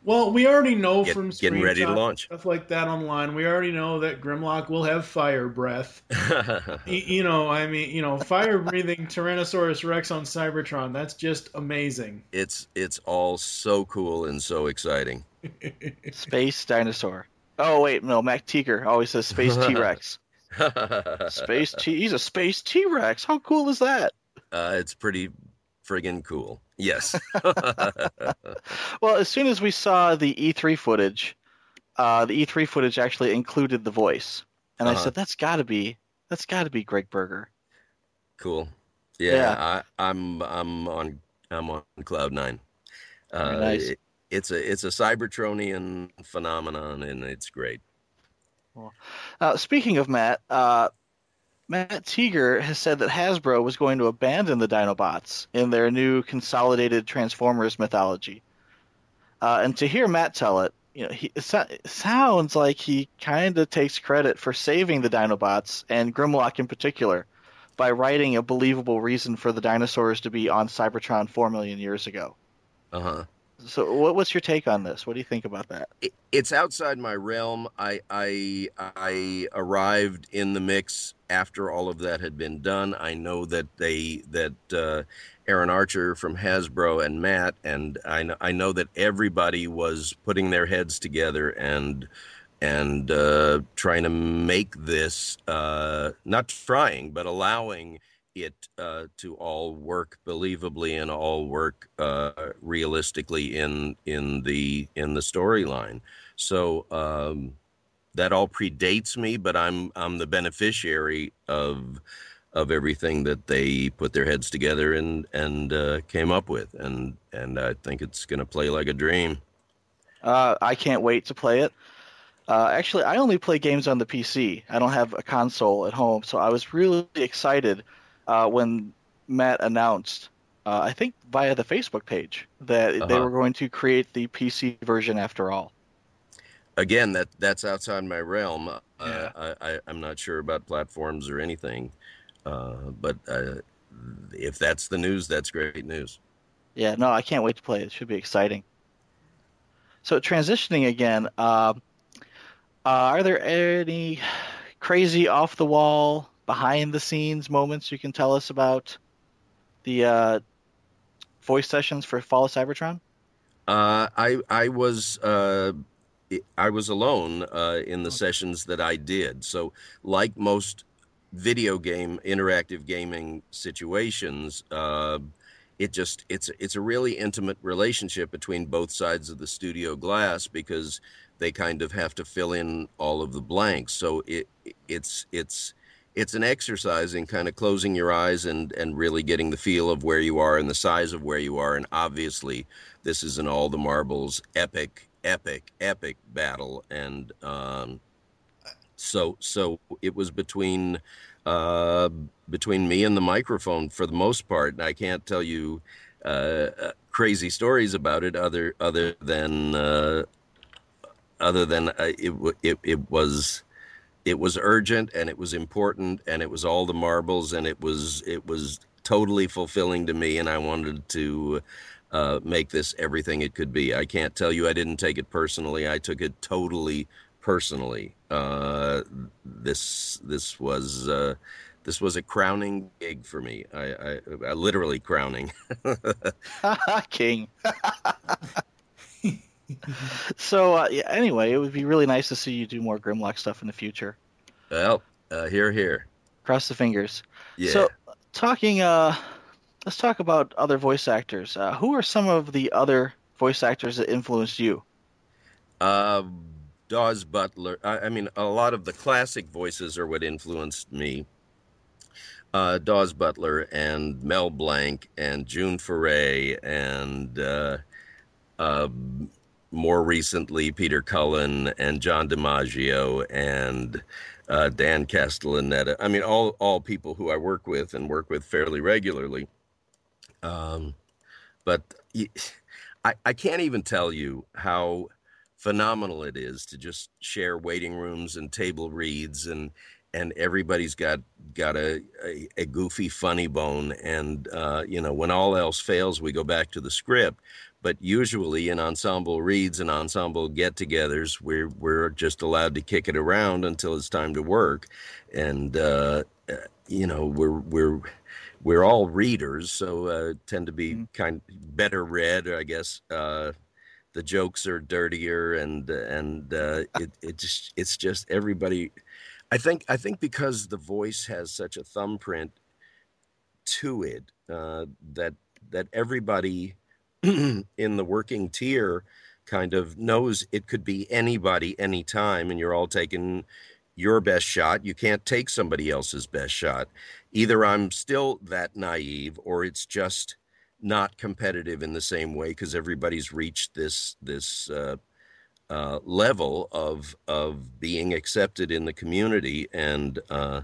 Well, we already know Get- from getting ready to launch. stuff like that online. We already know that Grimlock will have fire breath. Y- you know, I mean, you know, fire breathing Tyrannosaurus Rex on Cybertron. That's just amazing. it's it's all so cool and so exciting. Space dinosaur. Oh wait, no, Matt Tieger always says space T Rex. Space T. He's a space T Rex. How cool is that? Uh, it's pretty friggin' cool. Yes. Well, as soon as we saw the E3 footage, uh, the E3 footage actually included the voice, and I Uh-huh. said, "That's got to be, that's got to be Gregg Berger." cool. Yeah, Yeah. I, I'm I'm on I'm on cloud nine. Uh, nice. it- it's a it's a Cybertronian phenomenon, and it's great. Uh, speaking of Matt, uh, Matt Tieger has said that Hasbro was going to abandon the Dinobots in their new consolidated Transformers mythology. Uh, and to hear Matt tell it, you know, he, it, so- it sounds like he kind of takes credit for saving the Dinobots and Grimlock in particular by writing a believable reason for the dinosaurs to be on Cybertron four million years ago. Uh huh. So, what, what's your take on this? What do you think about that? it, it's outside my realm. I, I I arrived in the mix after all of that had been done. I know that they that uh, Aaron Archer from Hasbro and Matt and I know, I know that everybody was putting their heads together and and uh, trying to make this uh, not trying but allowing it uh, to all work believably and all work uh, realistically in in the in the storyline. So um, that all predates me, but I'm I'm the beneficiary of of everything that they put their heads together and and uh, came up with, and and I think it's going to play like a dream. Uh, I can't wait to play it. Uh, actually, I only play games on the PC. I don't have a console at home, so I was really excited uh, when Matt announced, uh, I think via the Facebook page, that they Uh-huh. were going to create the PC version after all. Again, that that's outside my realm. Uh, I, I, I'm not sure about platforms or anything, uh, but uh, if that's the news, that's great news. Yeah, no, I can't wait to play it. It should be exciting. So transitioning again, uh, uh, are there any crazy off the wall, behind the scenes moments you can tell us about the uh, voice sessions for Fall of Cybertron? Uh, I I was uh, I was alone uh, in the sessions that I did. So, like most video game interactive gaming situations, uh, it just it's it's a really intimate relationship between both sides of the studio glass because they kind of have to fill in all of the blanks. So it it's it's it's an exercise in kind of closing your eyes and and really getting the feel of where you are and the size of where you are and obviously this is an all the marbles epic epic epic battle and um so so it was between uh between me and the microphone for the most part. And i can't tell you uh, uh crazy stories about it other other than uh other than uh, it, it it was it was urgent and it was important and it was all the marbles and it was it was totally fulfilling to me. And I wanted to uh, make this everything it could be. I can't tell you I didn't take it personally. I took it totally personally. Uh, this this was uh, this was a crowning gig for me. I, I, I literally crowning. King. so uh, yeah, anyway, it would be really nice to see you do more Grimlock stuff in the future. Well, uh, here, here. Cross the fingers. Yeah. So talking, uh, let's talk about other voice actors. Uh, who are some of the other voice actors that influenced you? Uh, Daws Butler. I, I mean, a lot of the classic voices are what influenced me. Uh, Daws Butler and Mel Blanc and June Foray and uh, uh, more recently Peter Cullen and John DiMaggio and uh, Dan Castellaneta. I mean, all all people who I work with and work with fairly regularly. Um, but I, I can't even tell you how phenomenal it is to just share waiting rooms and table reads and and everybody's got got a, a, a goofy funny bone. And uh, you know when all else fails we go back to the script. But usually in ensemble reads and ensemble get-togethers we're we're just allowed to kick it around until it's time to work. And uh, uh, you know we're we're we're all readers so uh, tend to be kind better read I guess uh, the jokes are dirtier and and uh, it it just it's just everybody. I think I think because the voice has such a thumbprint to it uh, that that everybody in the working tier kind of knows it could be anybody anytime and you're all taking your best shot you can't take somebody else's best shot either i'm still that naive or it's just not competitive in the same way because everybody's reached this this uh, uh, level of of being accepted in the community and uh,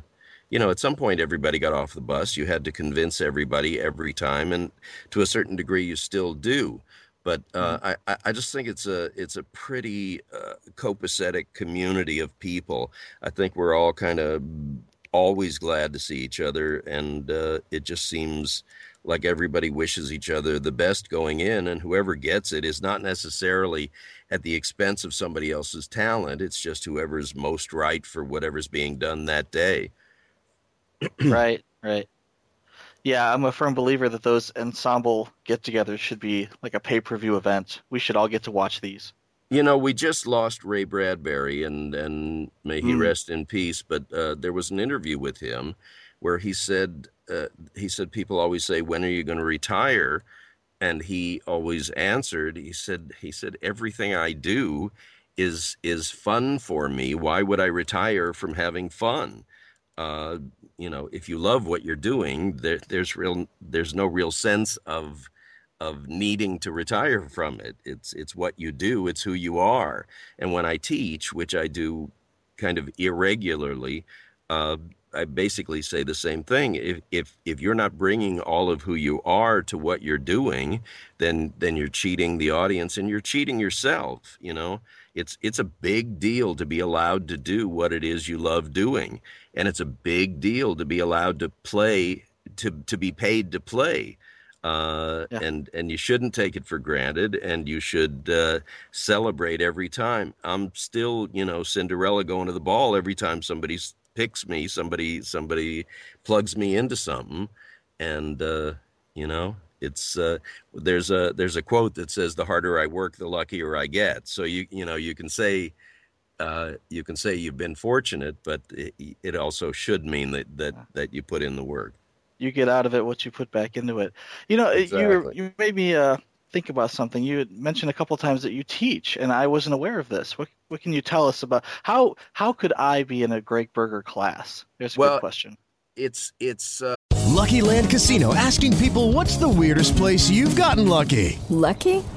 you know at some point everybody got off the bus. You had to convince everybody every time and to a certain degree you still do. But uh, I, I- I just think it's a it's a pretty uh, copacetic community of people. I think we're all kind of always glad to see each other, and uh, it just seems like everybody wishes each other the best going in, and whoever gets it is not necessarily at the expense of somebody else's talent. It's just whoever's most right for whatever's being done that day. right, right. Yeah, I'm a firm believer that those ensemble get-togethers should be like a pay-per-view event. We should all get to watch these. You know, we just lost Ray Bradbury, and and may he Mm. rest in peace. But uh, there was an interview with him where he said uh, he said people always say, "When are you going to retire?" And he always answered, he said he said everything I do is is fun for me. Why would I retire from having fun? Uh, you know, if you love what you're doing, there, there's real there's no real sense of of needing to retire from it. It's it's what you do. It's who you are. And when I teach, which I do kind of irregularly, uh, I basically say the same thing. If if if you're not bringing all of who you are to what you're doing, then then you're cheating the audience and you're cheating yourself. You know, it's it's a big deal to be allowed to do what it is you love doing, and it's a big deal to be allowed to play to to be paid to play uh, and and you shouldn't take it for granted, and you should uh, celebrate every time. I'm still, you know, Cinderella going to the ball every time somebody picks me, somebody somebody plugs me into something, and uh, you know, it's uh, there's a there's a quote that says, "The harder I work, the luckier I get." So you you know you can say. Uh, you can say you've been fortunate, but it, it also should mean that, that, that you put in the work. You get out of it what you put back into it. You know, it- you you made me uh, think about something. You had mentioned a couple times that you teach, and I wasn't aware of this. What what can you tell us about how how could I be in a Gregg Berger class? There's a Well, good question. It's it's uh, Lucky Land Casino asking people what's the weirdest place you've gotten lucky? Lucky?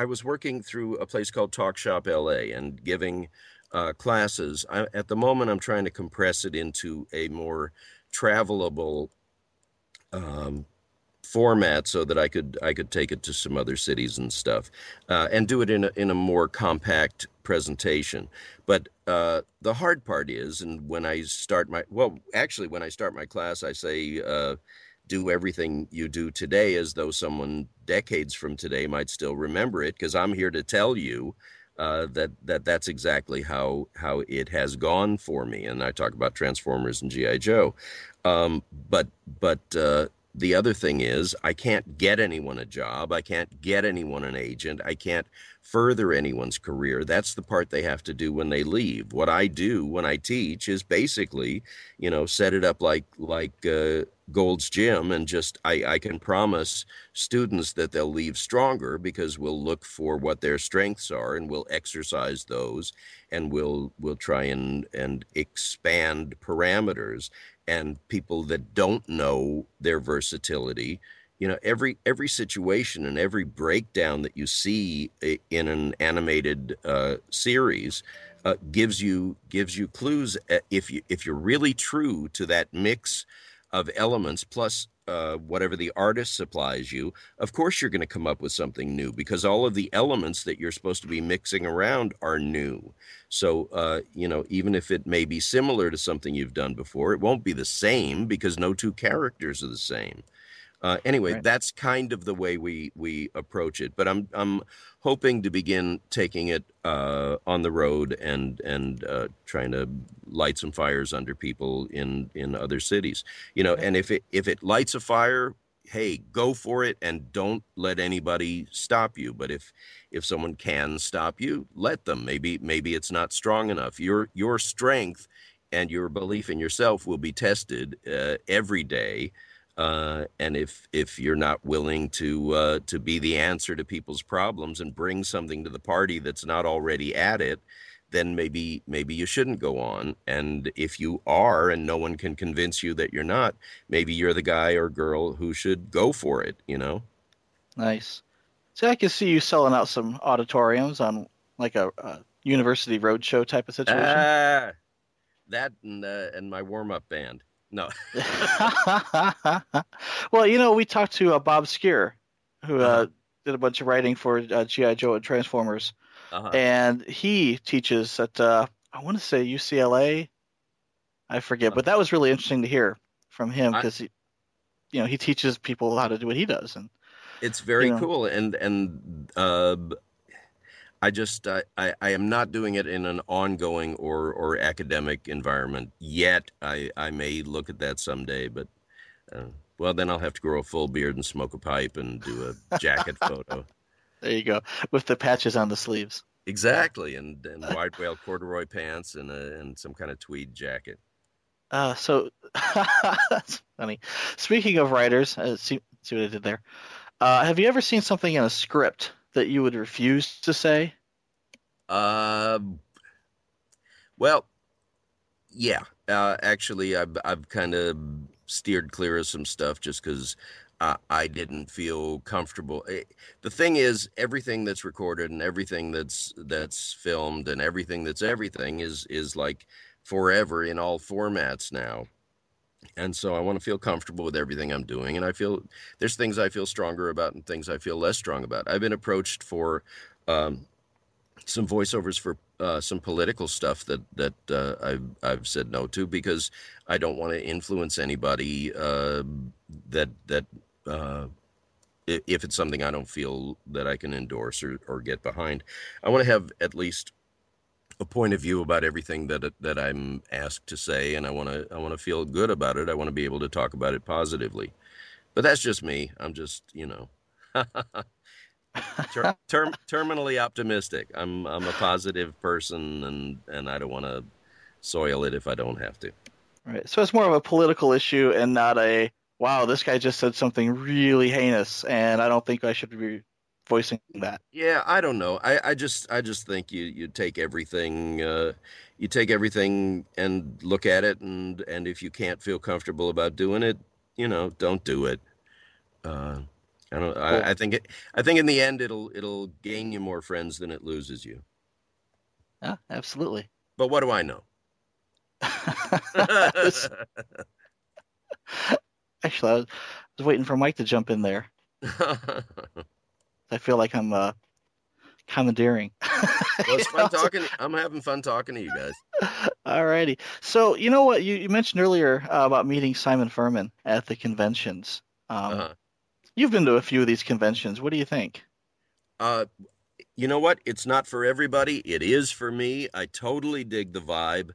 I was working through a place called Talk Shop LA and giving uh, classes. I, at the moment, I'm trying to compress it into a more travelable um, format so that I could I could take it to some other cities and stuff, uh, and do it in a, in a more compact presentation. But uh, the hard part is, and when I start my well, actually, when I start my class, I say. Do everything you do today as though someone decades from today might still remember it because i'm here to tell you uh, that that that's exactly how how it has gone for me. And I talk about Transformers and GI Joe, um, but but uh, the other thing is I can't get anyone a job. I can't get anyone an agent. I can't further anyone's career. That's the part they have to do when they leave. What I do when I teach is basically, you know, set it up like like uh, Gold's Gym, and just I, I can promise students that they'll leave stronger because we'll look for what their strengths are and we'll exercise those, and we'll we'll try and and expand parameters. And people that don't know their versatility you know every every situation and every breakdown that you see in an animated uh, series uh, gives you gives you clues uh, if you if you're really true to that mix of elements plus uh, whatever the artist supplies you, of course you're going to come up with something new because all of the elements that you're supposed to be mixing around are new. So, uh, you know, even if it may be similar to something you've done before, it won't be the same because no two characters are the same. Uh, anyway, right. that's kind of the way we we approach it. But I'm I'm hoping to begin taking it uh, on the road and and uh, trying to light some fires under people in in other cities. You know, and if it if it lights a fire, hey, go for it and don't let anybody stop you. But if if someone can stop you, let them. Maybe maybe it's not strong enough. Your your strength and your belief in yourself will be tested uh, every day uh, and if if you're not willing to uh, to be the answer to people's problems and bring something to the party that's not already at it, then maybe maybe you shouldn't go on. And if you are, and no one can convince you that you're not, maybe you're the guy or girl who should go for it. You know. Nice. See, I can see you selling out some auditoriums on like a, a university roadshow type of situation. Ah, that and uh, and my warm up band. No. well, you know, we talked to uh, Bob Skir, who uh, uh-huh. did a bunch of writing for uh, GI Joe and Transformers, uh-huh. and he teaches at uh, I want to say UCLA. I forget, uh-huh. but that was really interesting to hear from him because he, you know, he teaches people how to do what he does, and it's very you know, cool. And and uh, I just I, I, I, am not doing it in an ongoing or or academic environment yet. I I may look at that someday, but uh, well, then I'll have to grow a full beard and smoke a pipe and do a jacket photo. There you go, with the patches on the sleeves. Exactly, and and wide whale corduroy pants and a, and some kind of tweed jacket. Uh, so that's funny. Speaking of writers, uh, see, see what I did there. Uh, have you ever seen something in a script that you would refuse to say? Uh, well, yeah. Uh, actually, I've I've kind of steered clear of some stuff just because uh, I didn't feel comfortable. It, eh, the thing is, everything that's recorded and everything that's that's filmed and everything that's everything is is like forever in all formats now and so I want to feel comfortable with everything I'm doing. And I feel there's things I feel stronger about and things I feel less strong about. I've been approached for um, some voiceovers for uh, some political stuff that that uh, I've I've said no to because I don't want to influence anybody uh, that that uh, if it's something I don't feel that I can endorse or, or get behind. I want to have at least a point of view about everything that that I'm asked to say, and I want to I want to feel good about it. I want to be able to talk about it positively. But that's just me. I'm just you know. ter- term- terminally optimistic. I'm I'm a positive person, and and I don't want to soil it if I don't have to. Right. So it's more of a political issue and not a wow. This guy just said something really heinous, and I don't think I should be voicing that. Yeah, I don't know. I, I just I just think you you take everything uh, you take everything and look at it and and if you can't feel comfortable about doing it, you know, don't do it. Uh, I don't. Cool. I, I think it. I think in the end, it'll it'll gain you more friends than it loses you. Yeah, absolutely. But what do I know? Actually, I was, I was waiting for Mike to jump in there. I feel like I'm uh, commandeering. Well, it's fun talking. I'm having fun talking to you guys. Alrighty. So you know what you, you mentioned earlier uh, about meeting Simon Furman at the conventions. Um, Uh-huh. You've been to a few of these conventions. What do you think? Uh, you know what? It's not for everybody. It is for me. I totally dig the vibe.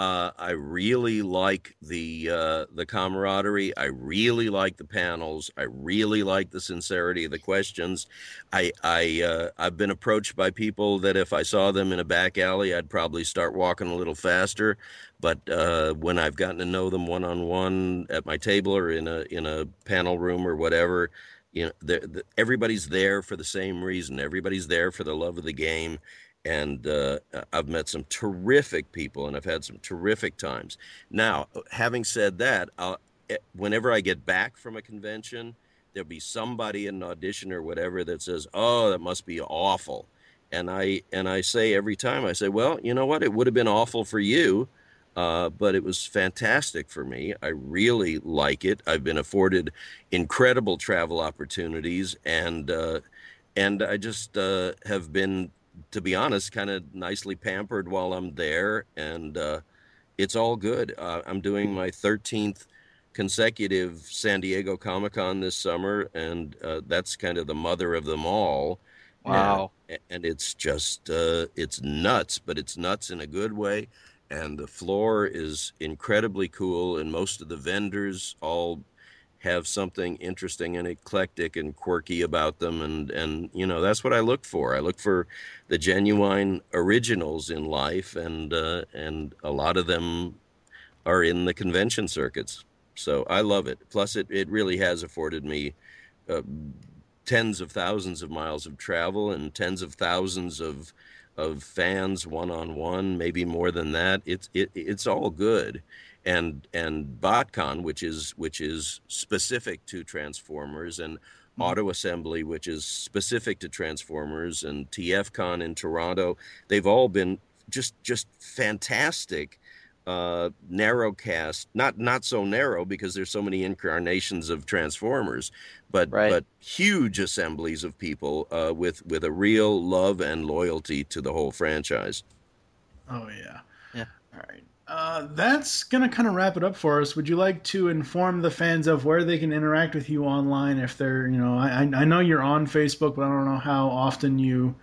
Uh, I really like the uh, the camaraderie. I really like the panels. I really like the sincerity of the questions. I I uh, I've been approached by people that if I saw them in a back alley, I'd probably start walking a little faster. But uh, when I've gotten to know them one on one at my table or in a in a panel room or whatever, you know, everybody's there for the same reason. Everybody's there for the love of the game. And uh, I've met some terrific people, and I've had some terrific times. Now, having said that, I'll, eh, whenever I get back from a convention, there'll be somebody in an audition or whatever that says, "Oh, that must be awful," and I and I say every time, I say, "Well, you know what? It would have been awful for you, uh, but it was fantastic for me. I really like it. I've been afforded incredible travel opportunities, and uh, and I just uh, have been, to be honest, kind of nicely pampered while I'm there, and uh, it's all good. Uh, I'm doing my 13th consecutive San Diego Comic Con this summer, and uh, that's kind of the mother of them all. Wow. And, and it's just, uh, it's nuts, but it's nuts in a good way. And the floor is incredibly cool, and most of the vendors all have something interesting and eclectic and quirky about them and and you know that's what I look for. I look for the genuine originals in life and uh, and a lot of them are in the convention circuits. So I love it. Plus it it really has afforded me uh, tens of thousands of miles of travel and tens of thousands of of fans one on one, maybe more than that. It's it it's all good. And and BotCon, which is which is specific to Transformers, and Auto Assembly, which is specific to Transformers, and TFCon in Toronto, they've all been just just fantastic uh, narrow cast, not not so narrow because there's so many incarnations of Transformers, but but huge assemblies of people uh, with with a real love and loyalty to the whole franchise. Oh yeah. Yeah. All right. Uh, that's gonna kind of wrap it up for us. Would you like to inform the fans of where they can interact with you online? If they're, you know, I I know you're on Facebook, but I don't know how often you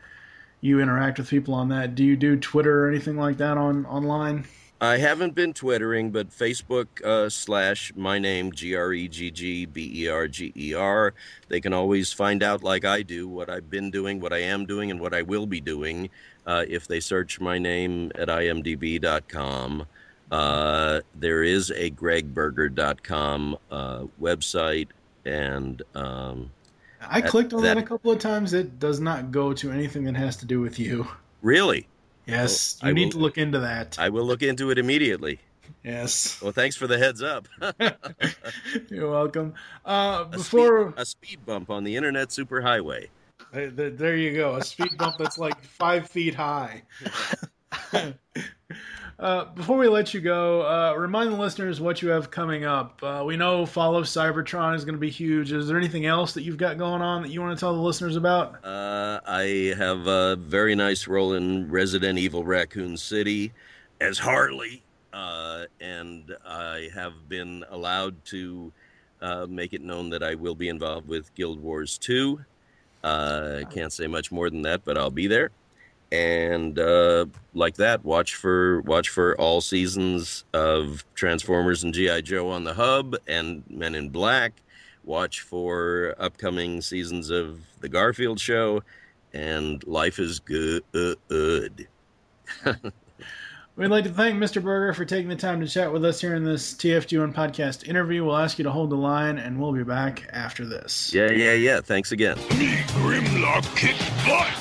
you interact with people on that. Do you do Twitter or anything like that on online? I haven't been twittering, but Facebook uh, slash my name G R E G G B E R G E R. They can always find out, like I do, what I've been doing, what I am doing, and what I will be doing uh, if they search my name at imdb.com. Uh, there is a gregberger.com uh, website, and um, I clicked on that, a couple of times. It does not go to anything that has to do with you. Really? Yes, Well, you I need will- to look into that. I will look into it immediately. Yes. Well, thanks for the heads up. You're welcome. Uh, a, before speed, a speed bump on the internet superhighway. There you go. A speed bump that's like five feet high. uh, before we let you go, uh, remind the listeners what you have coming up. Uh, we know Fall of Cybertron is going to be huge. Is there anything else that you've got going on that you want to tell the listeners about? Uh, I have a very nice role in Resident Evil Raccoon City as Harley, uh, and I have been allowed to make it known that I will be involved with Guild Wars 2. Uh, I can't say much more than that, but I'll be there. And uh, like that, watch for watch for all seasons of Transformers and GI Joe on the Hub and Men in Black. Watch for upcoming seasons of the Garfield Show, and life is good. We'd like to thank Mr. Berger for taking the time to chat with us here in this TFG1 podcast interview. We'll ask you to hold the line, and we'll be back after this. yeah, yeah, yeah. Thanks again. Me, Grimlock kick butt.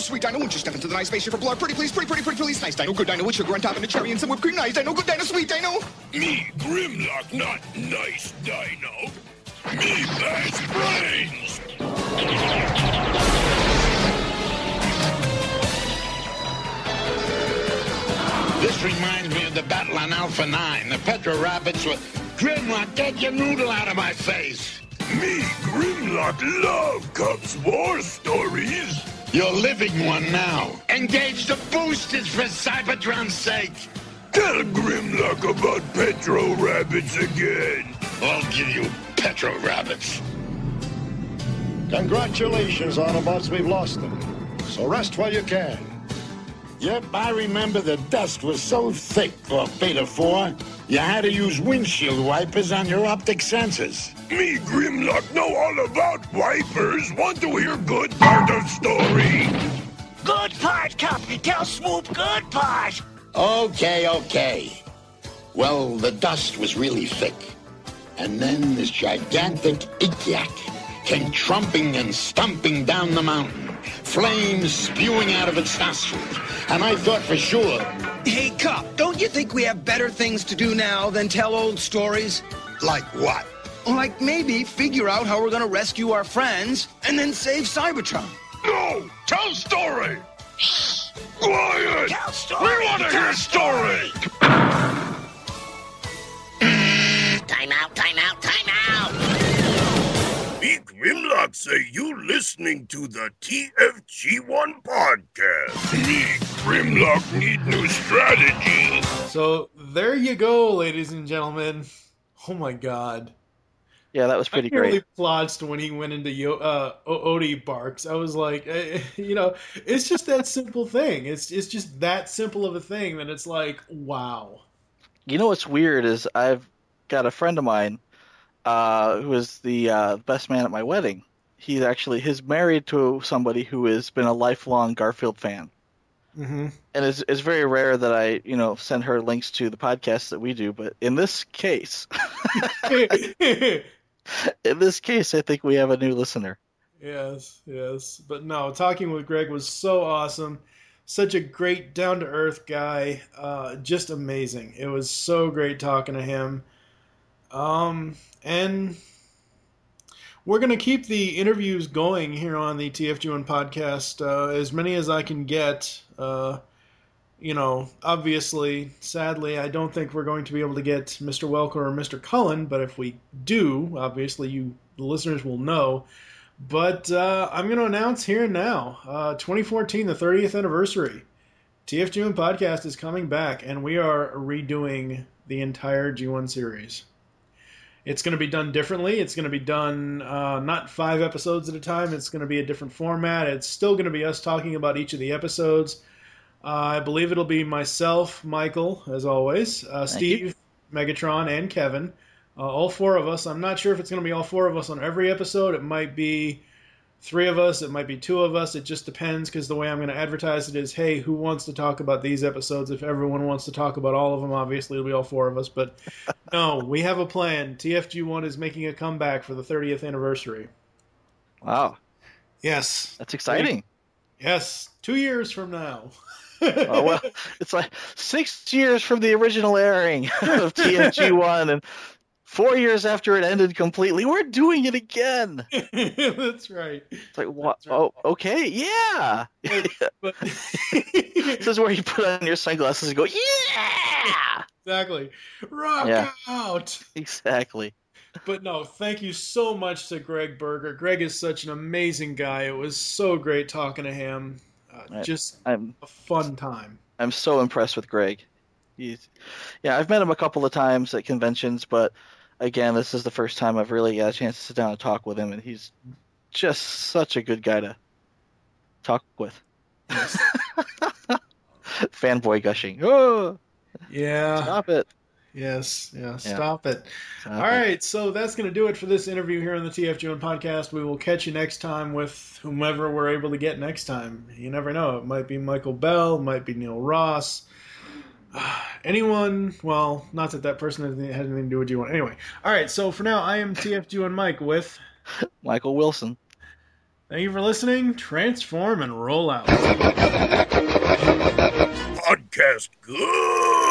Sweet dino. Won't you step into the nice spaceship for blood? Pretty please, pretty, pretty, pretty please. Nice dino, good dino with sugar on top and a cherry and some whipped cream. Nice dino, good dino, sweet dino. Me, Grimlock, not nice dino. Me, bash brains. This reminds me of the battle on Alpha 9. The Petro Rabbits with Grimlock, get your noodle out of my face. Me, Grimlock, love Kup's war stories. You're living one now. Engage the boosters for Cybertron's sake. Tell Grimlock about Petro Rabbits again. I'll give you Petro Rabbits. Congratulations, Autobots, we've lost them. So rest while you can. Yep, I remember the dust was so thick for Beta 4, you had to use windshield wipers on your optic sensors. Me, Grimlock, know all about wipers. Want to hear good part of story? Good part, Kup. Tell Swoop good part. Okay, okay. Well, the dust was really thick. And then this gigantic Ikyak came trumping and stumping down the mountain, flames spewing out of its nostrils. And I thought for sure, Hey, Kup, don't you think we have better things to do now than tell old stories? like what? Like maybe figure out how we're gonna rescue our friends and then save Cybertron. No! Tell story! Quiet! Tell story. We want to hear story! Time out, time out, time out. Me, Grimlock, say you listening to the TFG1 podcast. Me, Grimlock, need new strategy. So there you go, ladies and gentlemen. Oh my god. Yeah, that was pretty I great. plotzed when he went into uh, Odie barks. I was like, eh, you know, it's just that simple thing. It's it's just that simple of a thing that it's like, wow. You know what's weird is I've got a friend of mine uh, who is the uh, best man at my wedding. He's actually he's married to somebody who has been a lifelong Garfield fan, Mm-hmm. and it's it's very rare that I you know send her links to the podcasts that we do. But in this case, in this case, I think we have a new listener. Yes, yes. But no, talking with Gregg was so awesome. Such a great, down to earth guy. Uh, just amazing. It was so great talking to him. Um, and we're going to keep the interviews going here on the TFG1 podcast, uh, as many as I can get. Uh, you know, obviously, sadly, I don't think we're going to be able to get Mr. Welker or Mr. Cullen, but if we do, obviously, you the listeners will know. But uh, I'm going to announce here and now, uh, 2014, the 30th anniversary. TFG1 podcast is coming back, and we are redoing the entire G1 series. It's going to be done differently. It's going to be done uh, not five episodes at a time. It's going to be a different format. It's still going to be us talking about each of the episodes. Uh, I believe it'll be myself, Michael, as always, uh, Steve, Megatron, and Kevin. Uh, all four of us. I'm not sure if it's going to be all four of us on every episode. It might be three of us. It might be two of us. It just depends because the way I'm going to advertise it is, hey, who wants to talk about these episodes? If everyone wants to talk about all of them, obviously it'll be all four of us. But no, we have a plan. TFG1 is making a comeback for the 30th anniversary. Wow, Yes. that's exciting. Yes. Two years from now. oh, well, it's like six years from the original airing of TFG1, and four years after it ended completely, we're doing it again. That's right. It's like what? Oh, okay, yeah. But this is where you put on your sunglasses and go, yeah. exactly. Rock Yeah. out. Exactly. But no, thank you so much to Gregg Berger. Gregg is such an amazing guy. It was so great talking to him. Uh, I- just I'm a fun time. I'm so impressed with Gregg. He's, yeah, I've met him a couple of times at conventions, but again, this is the first time I've really got a chance to sit down and talk with him, and he's just such a good guy to talk with. Fanboy gushing. Oh, Yeah. stop it. Yes. Yeah. Yeah. Stop it. Stop All it. right. So that's going to do it for this interview here on the TFG1 podcast. We will catch you next time with whomever we're able to get next time. You never know. It might be Michael Bell. Might be Neil Ross. Anyone, well, not that that person had anything anything to do with you. Anyway, all right. So for now, I am TFG1 Mike with Michael Wilson. Thank you for listening. Transform and roll out. Podcast good.